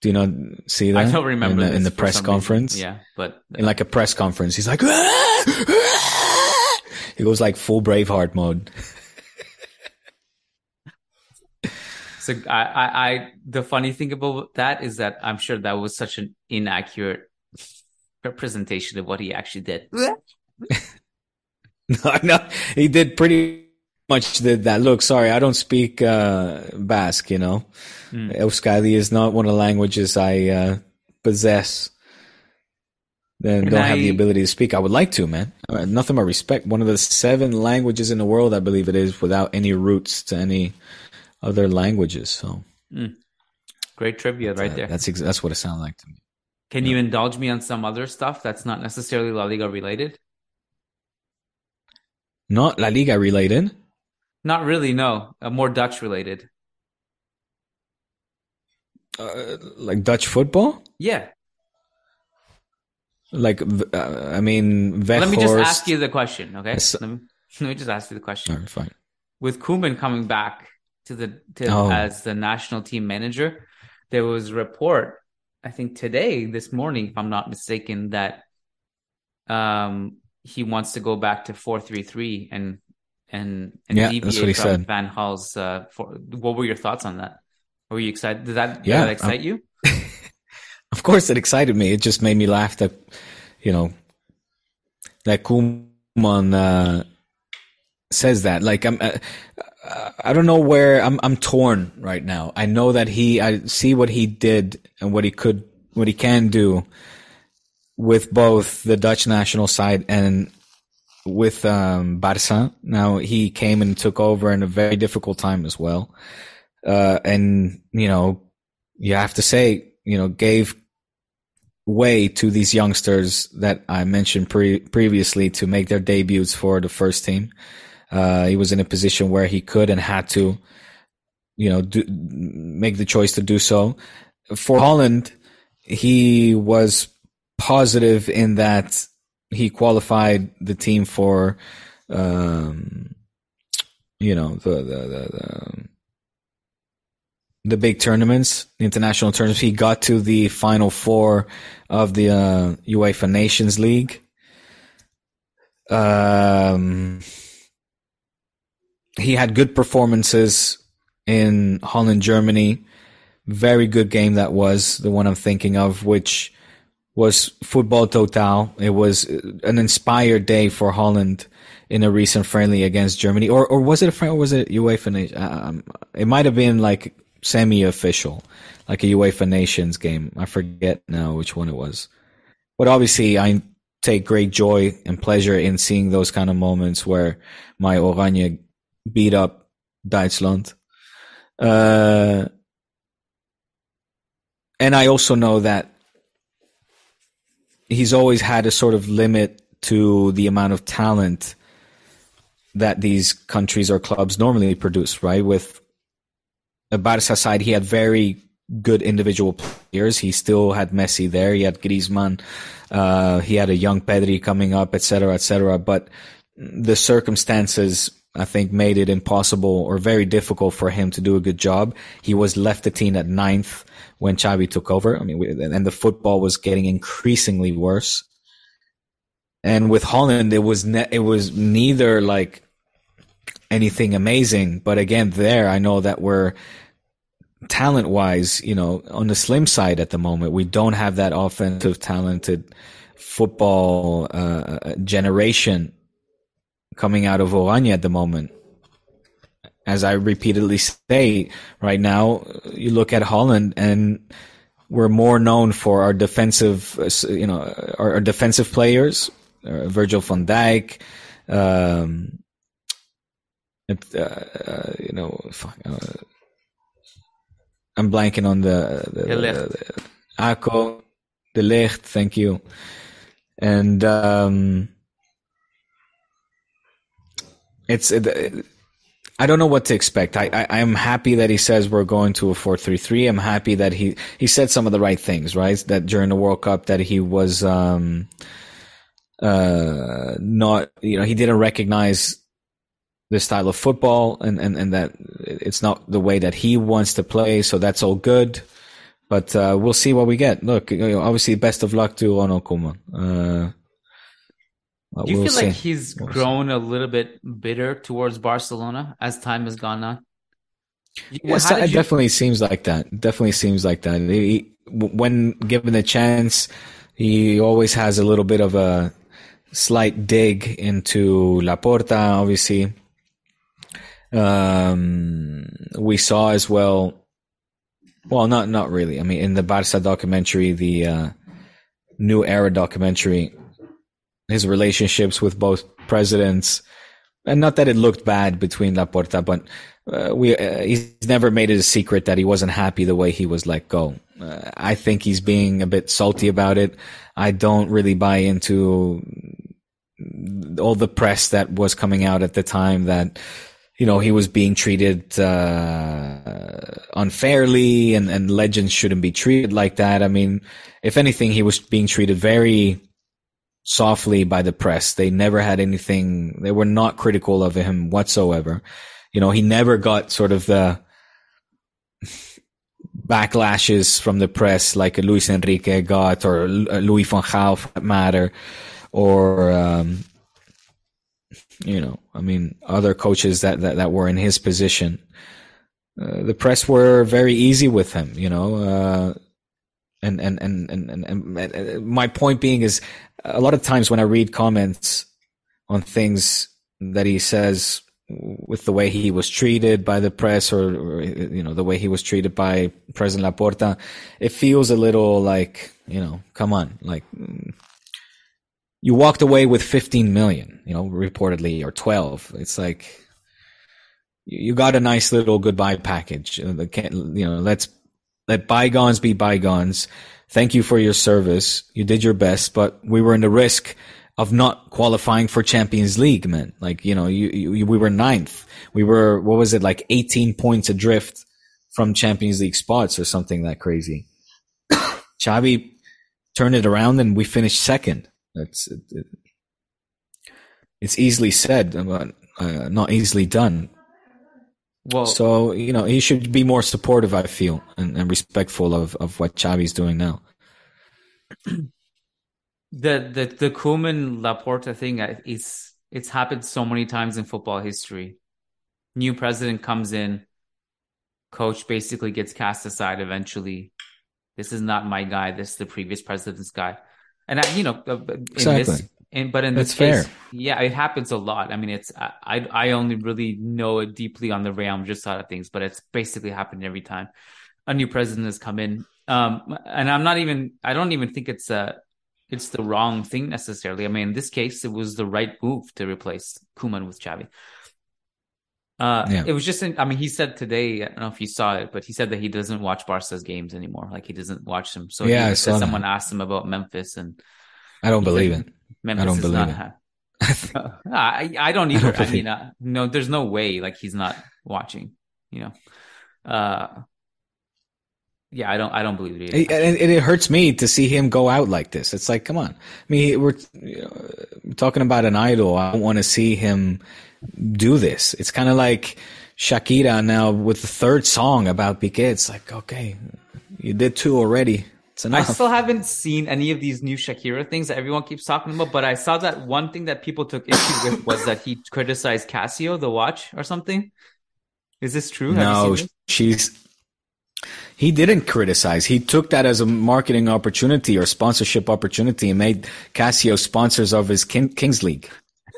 Do you not see that? I don't remember in the, in the press some reason. conference. Yeah, but in like a press conference, he's like, he goes like full Braveheart mode. So I, I, I, the funny thing about that is that I'm sure that was such an inaccurate representation of what he actually did. no, no, he did pretty much did that. Look, sorry, I don't speak uh, Basque. You know, Hmm. Euskadi is not one of the languages I uh, possess. Then don't have the ability to speak. I would like to, man. Uh, nothing but respect. One of the seven languages in the world, I believe it is, without any roots to any other languages. So Mm. Great trivia right uh, there. that's ex- that's what it sounds like to me. Can you indulge me on some other stuff that's not necessarily La Liga related? Not La Liga related. Not really, no. Uh, more Dutch related. Uh, like Dutch football. Yeah. Like, uh, I mean, Weghorst. Let me just ask you the question, okay? Let me, let me just ask you the question. All right, fine. With Koeman coming back to the to, Oh. as the national team manager, there was a report, I think today, this morning, if I'm not mistaken, that um he wants to go back to four three three and and and Yeah, deviate that's what he from said. Van Gaal's. Uh, for, what were your thoughts on that? Were you excited? Did that, did Yeah, that excite I'm- you? Of course, it excited me. It just made me laugh that, you know, that Koeman uh, says that. Like, I'm, uh, I don't know where I'm. I'm torn right now. I know that he. I see what he did and what he could, what he can do with both the Dutch national side and with um, Barca. Now he came and took over in a very difficult time as well, uh, and you know, you have to say, you know, gave way to these youngsters that I mentioned pre- previously to make their debuts for the first team. Uh, he was in a position where he could and had to, you know, do, make the choice to do so. For Holland, he was positive in that he qualified the team for, um, you know, the, the, the, the the big tournaments, the international tournaments. He got to the final four of the uh, UEFA Nations League. Um, he had good performances in Holland, Germany. Very good game that was the one I'm thinking of, which was football total. It was an inspired day for Holland in a recent friendly against Germany, or or was it a friend? Or was it UEFA? Na- Um, it might have been like semi-official, like a UEFA Nations game. I forget now which one it was. But obviously, I take great joy and pleasure in seeing those kind of moments where my Oranje beat up Duitsland. Uh, and I also know that he's always had a sort of limit to the amount of talent that these countries or clubs normally produce, right? With the Barca side, he had very good individual players. He still had Messi there. He had Griezmann. Uh, he had a young Pedri coming up, etc., etc. But the circumstances, I think, made it impossible or very difficult for him to do a good job. He was left the team at ninth when Xavi took over. I mean, and the football was getting increasingly worse. And with Holland, it was ne- it was neither like anything amazing, but again, there I know that we're talent wise, you know, on the slim side at the moment. We don't have that offensive talented football uh, generation coming out of Oranje at the moment. As I repeatedly say, right now, you look at Holland and we're more known for our defensive, you know, our, our defensive players, uh, Virgil van Dijk, um, it, uh, uh, you know, fuck, uh, I'm blanking on the, the, Ligt. the, the Akko, De Ligt, thank you. And um, it's it, I don't know what to expect. I, I I'm happy that he says we're going to a four three three. I'm happy that he he said some of the right things, right? That during the World Cup that he was um uh not you know he didn't recognize the style of football and and and that it's not the way that he wants to play. So that's all good. But uh, we'll see what we get. Look, obviously, best of luck to Ono Koeman. Uh, but Do you we'll feel like he's We'll see. grown a little bit bitter towards Barcelona as time has gone on? Yes, it you- definitely seems like that. Definitely seems like that. He, when given a chance, he always has a little bit of a slight dig into Laporta. Obviously, um, we saw as well. Well, not not really. I mean, in the Barca documentary, the uh, New Era documentary, his relationships with both presidents, and not that it looked bad between Laporta, but uh, we uh, he's never made it a secret that he wasn't happy the way he was let go. Uh, I think he's being a bit salty about it. I don't really buy into all the press that was coming out at the time that you know he was being treated uh, unfairly and and legends shouldn't be treated like that. I mean, if anything, he was being treated very softly by the press. They never had anything. They were not critical of him whatsoever. You know, he never got sort of the backlashes from the press like Luis Enrique got or uh, Louis van Gaal for that matter or um, you know, I mean, other coaches that, that, that were in his position. Uh, the press were very easy with him, you know, uh, and, and, and, and, and, and, my point being is a lot of times when I read comments on things that he says with the way he was treated by the press or, or you know, the way he was treated by President Laporta, it feels a little like, you know, come on, like, you walked away with 15 million, you know, reportedly, or 12. It's like, you got a nice little goodbye package. You know, let's let bygones be bygones. Thank you for your service. You did your best, but we were in the risk of not qualifying for Champions League, man. Like, you know, you, you, we were ninth. We were, what was it, like 18 points adrift from Champions League spots or something that crazy. Xavi turned it around and we finished second. That's, it, it- it's easily said, but uh, not easily done. Well, So, you know, he should be more supportive, I feel, and, and respectful of, of what Xavi's doing now. the the the Koeman Laporta thing it's it's happened so many times in football history. New president comes in, coach basically gets cast aside eventually. This is not my guy. This is the previous president's guy, and I, you know, uh, in Exactly. this, in, but in That's this case, fair. yeah, it happens a lot. I mean, it's I I only really know it deeply on the Madrid side of things, but it's basically happened every time a new president has come in. Um, and I'm not even I don't even think it's a it's the wrong thing necessarily. I mean, in this case, it was the right move to replace Koeman with Xavi. Uh, Yeah. it was just, I mean, he said today, I don't know if you saw it, but he said that he doesn't watch Barca's games anymore. Like he doesn't watch them. So Yeah, he I saw someone that. asked him about Memphis and I don't believe it. Memphis I don't is believe not it. ha- I, I don't either. I, believe mean, uh, no, there's no way like he's not watching, you know? Uh, yeah, I don't, I don't believe it. It, Either. and it, it hurts me to see him go out like this. It's like, come on. I mean, we're you know, talking about an idol. I don't want to see him do this. It's kind of like Shakira now with the third song about Piqué. It's like, okay, you did two already. It's I still haven't seen any of these new Shakira things that everyone keeps talking about, but I saw that one thing that people took issue with was that he criticized Casio, the watch, or something. Is this true? Have you no, this? she's. He didn't criticize. He took that as a marketing opportunity or sponsorship opportunity and made Casio sponsors of his King, Kings League.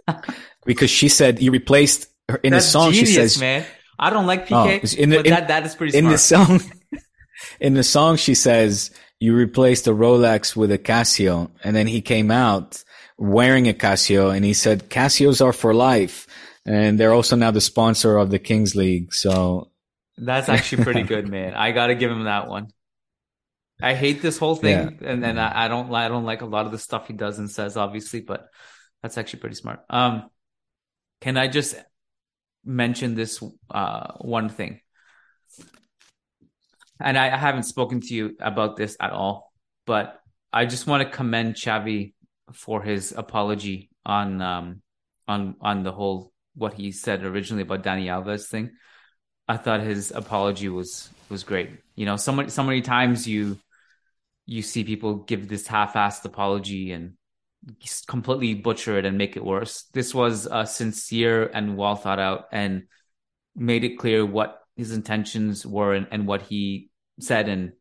because she said he replaced her in That's the song. genius, she says, man. I don't like Oh, Piqué, in the- but in- that, that is pretty Smart. in the song in the song she says you replaced a rolex with a casio and then he came out wearing a casio and he said casios are for life and they're also now the sponsor of the kings league so That's actually pretty good, man. I got to give him that one. I hate this whole thing, yeah. and and I, I, don't I don't like a lot of the stuff he does and says, obviously, but that's actually pretty smart. Um, can I just mention this uh one thing? And I, I haven't spoken to you about this at all, but I just want to commend Xavi for his apology on um on on the whole what he said originally about Dani Alves thing. I thought his apology was was great. You know, so many so many times you you see people give this half-assed apology and completely butcher it and make it worse. This was sincere and well thought out and made it clear what his intentions were and, and what he said and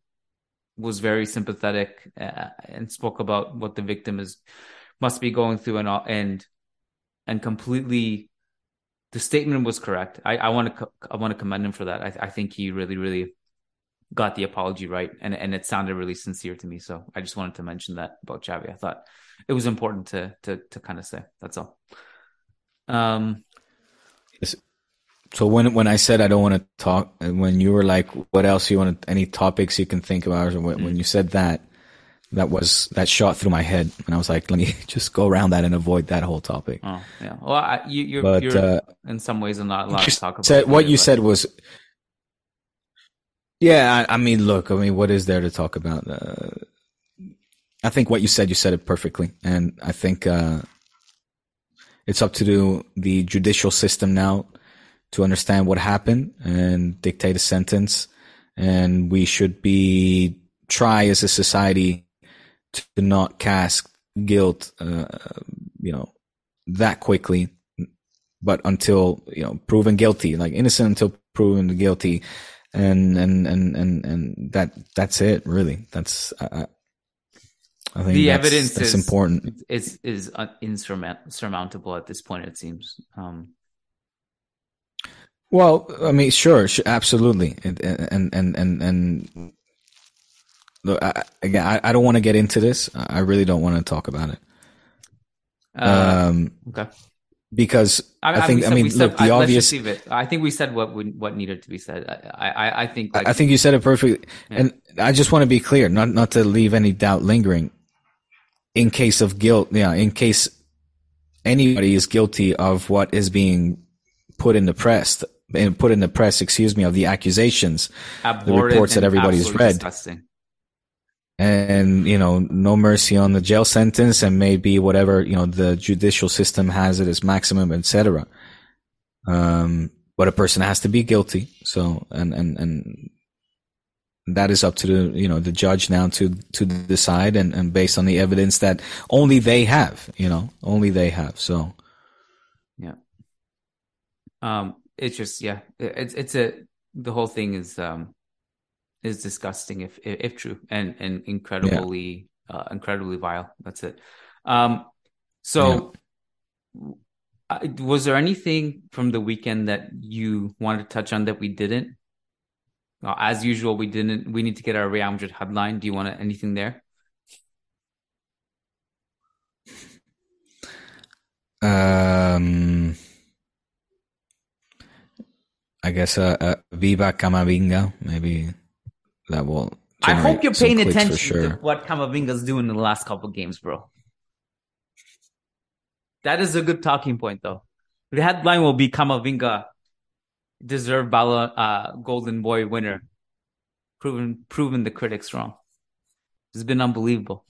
was very sympathetic uh, and spoke about what the victim is must be going through and and and completely the statement was correct. I, want to I want to commend him for that. I, I think he really really got the apology right, and and it sounded really sincere to me. So I just wanted to mention that about Xavi. I thought it was important to to to kind of say. That's all. Um. So when when I said I don't want to talk, and when you were like, "What else you want? To, any topics you can think about?" Or when, mm-hmm. when you said that, that was that shot through my head, and I was like, "Let me just go around that and avoid that whole topic." Oh yeah, well, I, you, you're, but, you're uh, in some ways not allowed to talk about. Said, what you but... said was yeah, I, I, mean, look, I mean, what is there to talk about? Uh, I think what you said, you said it perfectly, and I think uh, it's up to the, the judicial system now to understand what happened and dictate a sentence, and we should be try as a society to not cast guilt, uh, you know, that quickly, but until you know proven guilty, like innocent until proven guilty. And and and and and that that's it really. That's uh, i think the that's, evidence that's is important. is is insurmountable at this point it seems. Um well i mean sure, sure absolutely and and and and, and look I, again I, I don't want to get into this i really don't want to talk about it uh, um okay because I, I think I, mean said, look the obvious. I think we said what what needed to be said. I I, I think like, I think you said it perfectly, yeah. and I just want to be clear, not not to leave any doubt lingering. In case of guilt, yeah, in case anybody is guilty of what is being put in the press, put in the press, excuse me, of the accusations, the reports that everybody's read. Disgusting. And you know no mercy on the jail sentence and maybe whatever you know the judicial system has it as maximum etc um but a person has to be guilty. So and and and that is up to the you know the judge now to to decide and, and based on the evidence that only they have you know only they have. So. Yeah. Um it's just yeah it's it's a the whole thing is um is disgusting if if, if true and and incredibly yeah. uh, incredibly vile. That's it. Um, so. Yeah. was there anything from the weekend that you wanted to touch on that we didn't? Uh, as usual, we didn't. We need to get our Real Madrid headline. Do you want anything there? Um, I guess uh, uh Viva Camavinga, maybe that will. I hope you're paying attention sure. to what Camavinga's doing in the last couple games, bro. That is a good talking point, though. The headline will be Camavinga deserved Ballon uh, Golden Boy winner, proven proven the critics wrong. It's been unbelievable.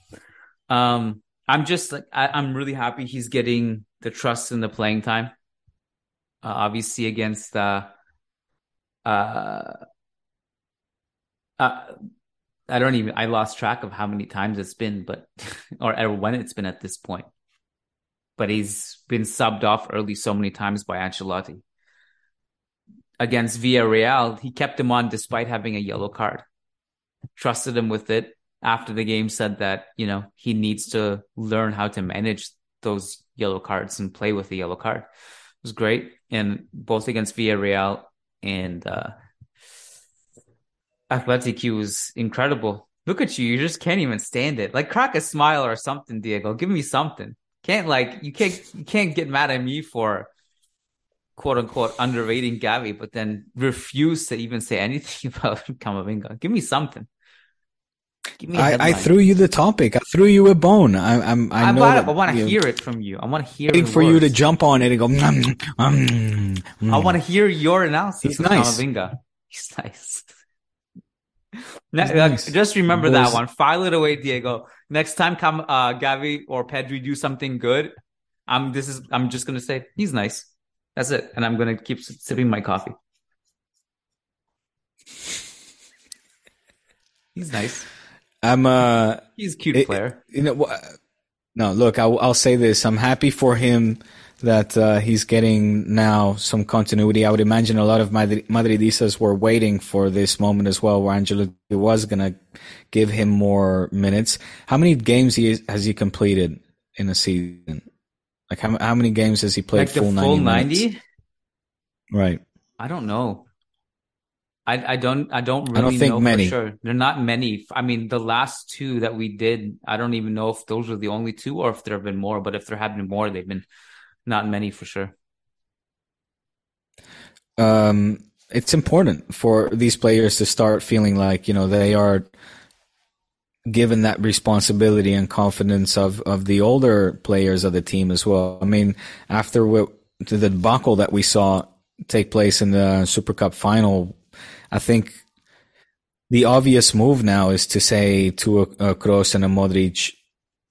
Um, I'm just like I, am really happy he's getting the trust in the playing time. Uh, obviously against uh, uh, uh, I don't even I lost track of how many times it's been, but or, when it's been at this point. But he's been subbed off early so many times by Ancelotti. Against Villarreal, he kept him on despite having a yellow card. Trusted him with it. After the game, said that you know he needs to learn how to manage those yellow cards and play with the yellow card. It was great, and both against Villarreal and uh, Athletic he was incredible. Look at you, you just can't even stand it. Like crack a smile or something, Diego. Give me something. Can't like you can't you can't get mad at me for quote unquote underrating Gavi, but then refuse to even say anything about Camavinga. Give me something. Give me a I, I threw you the topic. I threw you a bone. I, I'm. I I, know that I want to hear it from you. I want to hear Waiting for you to jump on it and go. "Mm, mm, mm." I want to hear your analysis He's nice. Camavinga. He's nice. Ne- He's uh, nice. Just remember Boys- that one. File it away, Diego. Next time, come uh, Gavi or Pedri do something good. I'm. This is. I'm just gonna say he's nice. That's it, and I'm gonna keep sipping my coffee. He's nice. I'm. Uh, He's a cute it- player. you know. No, look. I'll, I'll say this. I'm happy for him that uh, he's getting now some continuity. I would imagine a lot of Madri- Madridistas were waiting for this moment as well, where Angelo was gonna give him more minutes. How many games he is, has he completed in a season? Like how how many games has he played like full full 90 ninety. Right. I don't know. I I don't I don't really I don't think know many. for sure. They're not many. I mean, the last two that we did, I don't even know if those were the only two or if there have been more. But if there have been more, they've been not many for sure. um, it's important for these players to start feeling like you know they are given that responsibility and confidence of of the older players of the team as well. I mean, after what, the debacle that we saw take place in the Super Cup final, I think the obvious move now is to say to a, a Kroos and a Modric,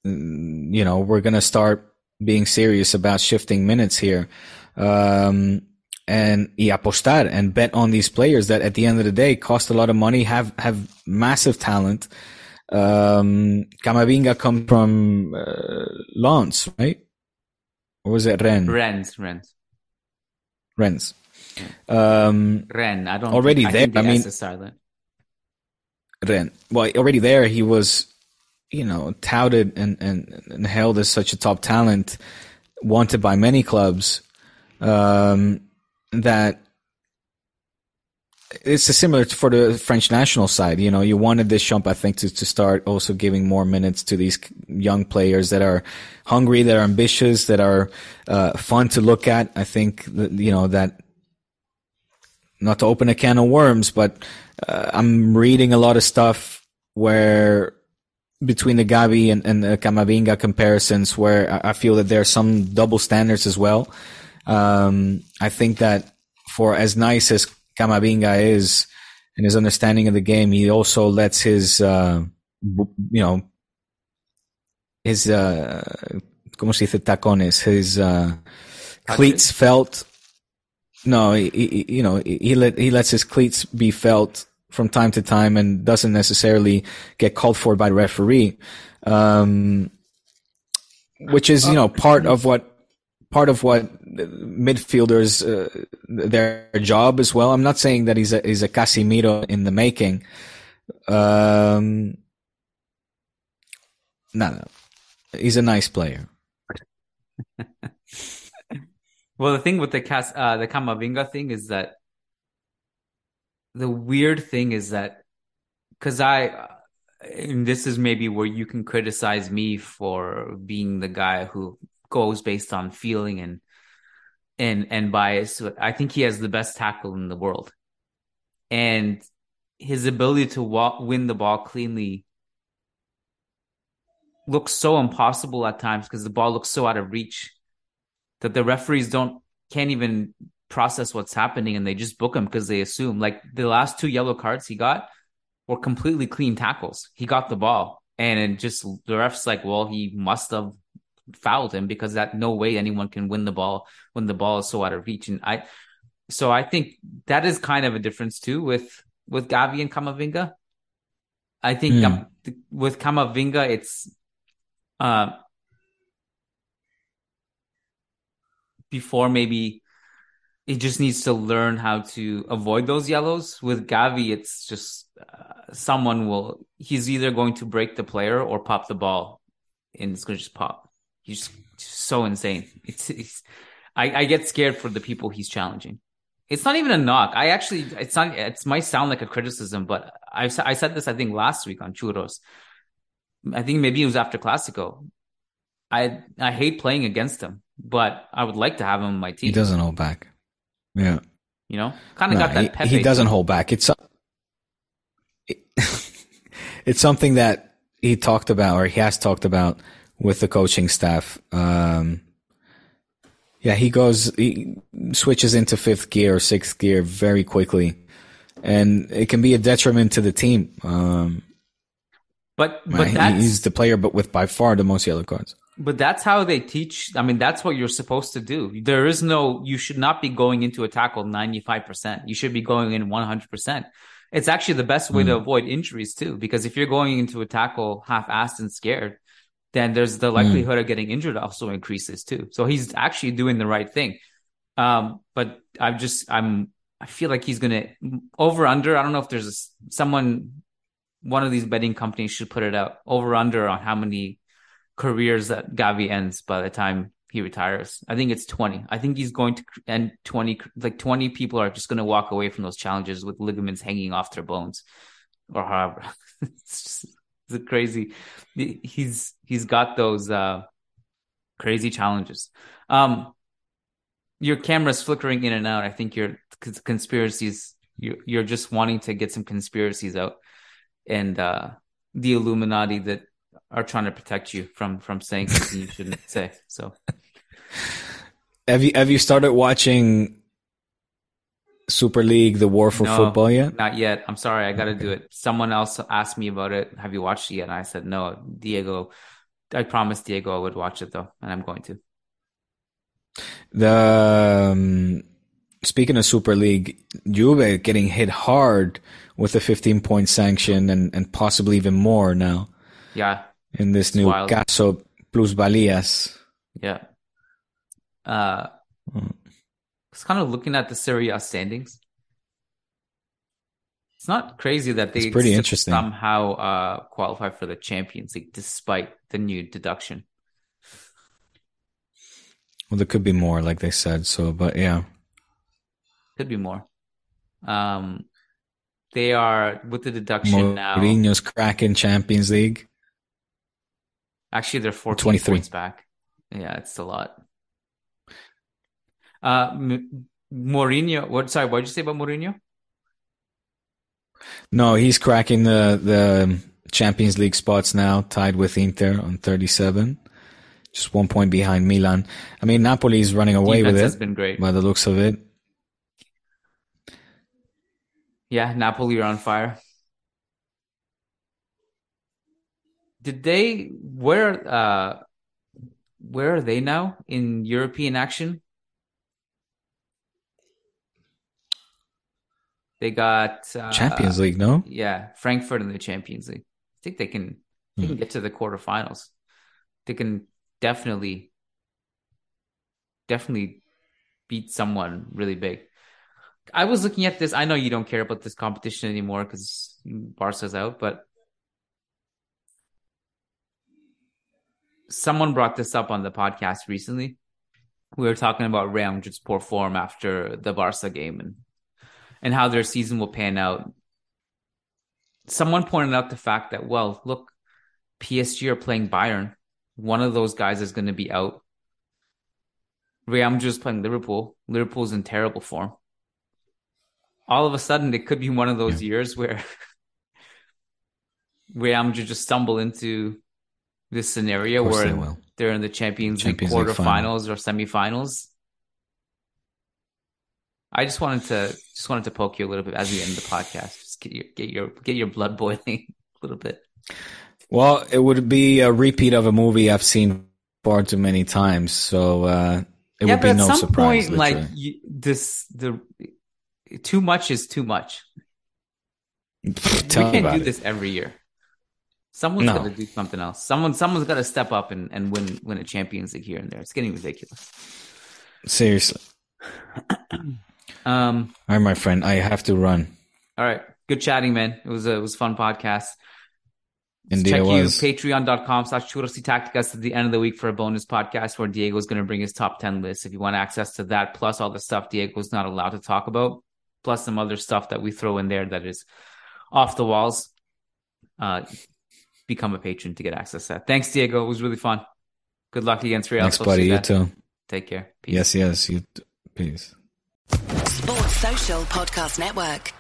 mm, you know, we're going to start being serious about shifting minutes here. Um, and y apostar and bet on these players that at the end of the day cost a lot of money, have, have massive talent. Um, Camavinga come from, uh, Lens, right? Or was it Rennes? Rennes, Rennes, Rennes. Um, Rennes. I don't Already think, there, I, think the I mean- is silent. Ren. Well, already there, he was, you know, touted and, and, and hailed as such a top talent, wanted by many clubs, um, that it's a similar to- for the French national side. You know, you wanted this jump, I think, to, to start also giving more minutes to these young players that are hungry, that are ambitious, that are, uh, fun to look at. I think that, you know, that not to open a can of worms, but uh, I'm reading a lot of stuff where between the Gavi and, and the Camavinga comparisons where I, feel that there are some double standards as well. Um, I think that for as nice as Camavinga is and his understanding of the game, he also lets his, uh, you know, his, uh, como se dice tacones, his, uh, cleats felt no, he, he, you know, he let he lets his cleats be felt from time to time and doesn't necessarily get called for by the referee, um, which is you know part of what part of what midfielders uh, their job as well. I'm not saying that he's a he's a Casemiro in the making. Um, no, no, he's a nice player. Well, the thing with the Cas uh, the Camavinga thing is that the weird thing is that because I and this is maybe where you can criticize me for being the guy who goes based on feeling and and and bias. I think he has the best tackle in the world, and his ability to walk, win the ball cleanly looks so impossible at times because the ball looks so out of reach that the referees don't can't even process what's happening and they just book him because they assume like the last two yellow cards he got were completely clean tackles. He got the ball and it just the refs like, well, he must have fouled him because that no way anyone can win the ball when the ball is so out of reach. And I so I think that is kind of a difference too with with Gavi and Camavinga. I think. Cam- with Camavinga, it's uh before maybe it just needs to learn how to avoid those yellows. With Gavi, it's just uh, someone will he's either going to break the player or pop the ball, and it's going to just pop. He's just, so insane. It's, it's I, I get scared for the people he's challenging. It's not even a knock. I actually, it's not. It might sound like a criticism, but I I said this I think last week on Churros. I think maybe it was after Classico. I I hate playing against him, but I would like to have him on my team. He doesn't hold back. Yeah. You know, kind of No, got that. he, Pepe he doesn't hold back. It's it's something that he talked about or he has talked about with the coaching staff. Um, yeah, he goes, he switches into fifth gear or sixth gear very quickly, and it can be a detriment to the team. Um, But but right? He- that's he's the player, but with by far the most yellow cards. But that's how they teach. I mean, that's what you're supposed to do. There is no, you should not be going into a tackle 95%. You should be going in 100%. It's actually the best way to Mm. avoid injuries too, because if you're going into a tackle half-assed and scared, then there's the likelihood of getting injured also increases too. So he's actually doing the right thing. Um, but I'm just, I'm, I feel like he's going to over under. I don't know if there's a someone, one of these betting companies should put it out over under on how many careers that Gavi ends by the time he retires. I think it's 20. I think he's going to end 20, like 20 people are just going to walk away from those challenges with ligaments hanging off their bones or however. it's just it's crazy. He's, he's got those, uh, crazy challenges. Um, your camera's flickering in and out. I think your conspiracies, you're, you're just wanting to get some conspiracies out and, uh, the Illuminati that are trying to protect you from from saying something you shouldn't say. So Have you have you started watching Super League, the War for no, Football yet? Not yet. I'm sorry, I got to do it. Someone else asked me about it. Have you watched it yet? And I said no. Diego, I promised Diego I would watch it though, and I'm going to. The um, speaking of Super League, Juve getting hit hard with a 15 point sanction and, and possibly even more now Yeah, in this new wild. caso plusvalias. yeah. Uh, Mm. it's kind of looking at the Serie A standings. It's not crazy that they It's pretty interesting. somehow uh, qualify for the Champions League despite the new deduction. Well, there could be more, like they said. So, but yeah, Could be more. Um, they are with the deduction now. Mourinho's cracking Champions League. Actually, they're 14 23. points back. Yeah, it's a lot. Uh, M- Mourinho. What? Sorry, what did you say about Mourinho? No, he's cracking the the Champions League spots now, tied with Inter on 37, just one point behind Milan. I mean, Napoli is running away Defense with it. has been great. by the looks of it. Yeah, Napoli are on fire. Did they? Where? Uh, where are they now in European action? They got uh, Champions League, no? Yeah, Frankfurt in the Champions League. I think they can they can get to the quarterfinals. They can definitely definitely beat someone really big. I was looking at this. I know you don't care about this competition anymore because Barca's out, but someone brought this up on the podcast recently. We were talking about Real Madrid's poor form after the Barca game and and how their season will pan out. Someone pointed out the fact that, well, look, PSG are playing Bayern. One of those guys is going to be out. Real Madrid is playing Liverpool. Liverpool's in terrible form. All of a sudden, it could be one of those years where Real Madrid just stumble into this scenario where they they're in the Champions, Champions League League quarterfinals or semifinals. I just wanted to just wanted to poke you a little bit as we end the podcast. Just get your get your get your blood boiling a little bit. Well, it would be a repeat of a movie I've seen far too many times, so uh, it yeah, would be no surprise. point, like you, this, the too much is too much. Tell we can't do it. this every year. Someone's No. got to do something else. Someone, someone's got to step up and, and win win a Champions League here and there. It's getting ridiculous. Seriously. Um, All right, my friend, I have to run. all right, good chatting, man. It was a it was a fun podcast. Indeed, Check you patreon.com slash churros tacticas at the end of the week for a bonus podcast where Diego's going to bring his top 10 list. If you want access to that, plus all the stuff Diego's not allowed to talk about, plus some other stuff that we throw in there that is off the walls, uh, become a patron to get access to that. Thanks, Diego. It was really fun. Good luck against Real. Thanks, Sociedad. buddy. You too. Take care. Peace. Yes, yes. You. T- peace. Sports Social Podcast Network.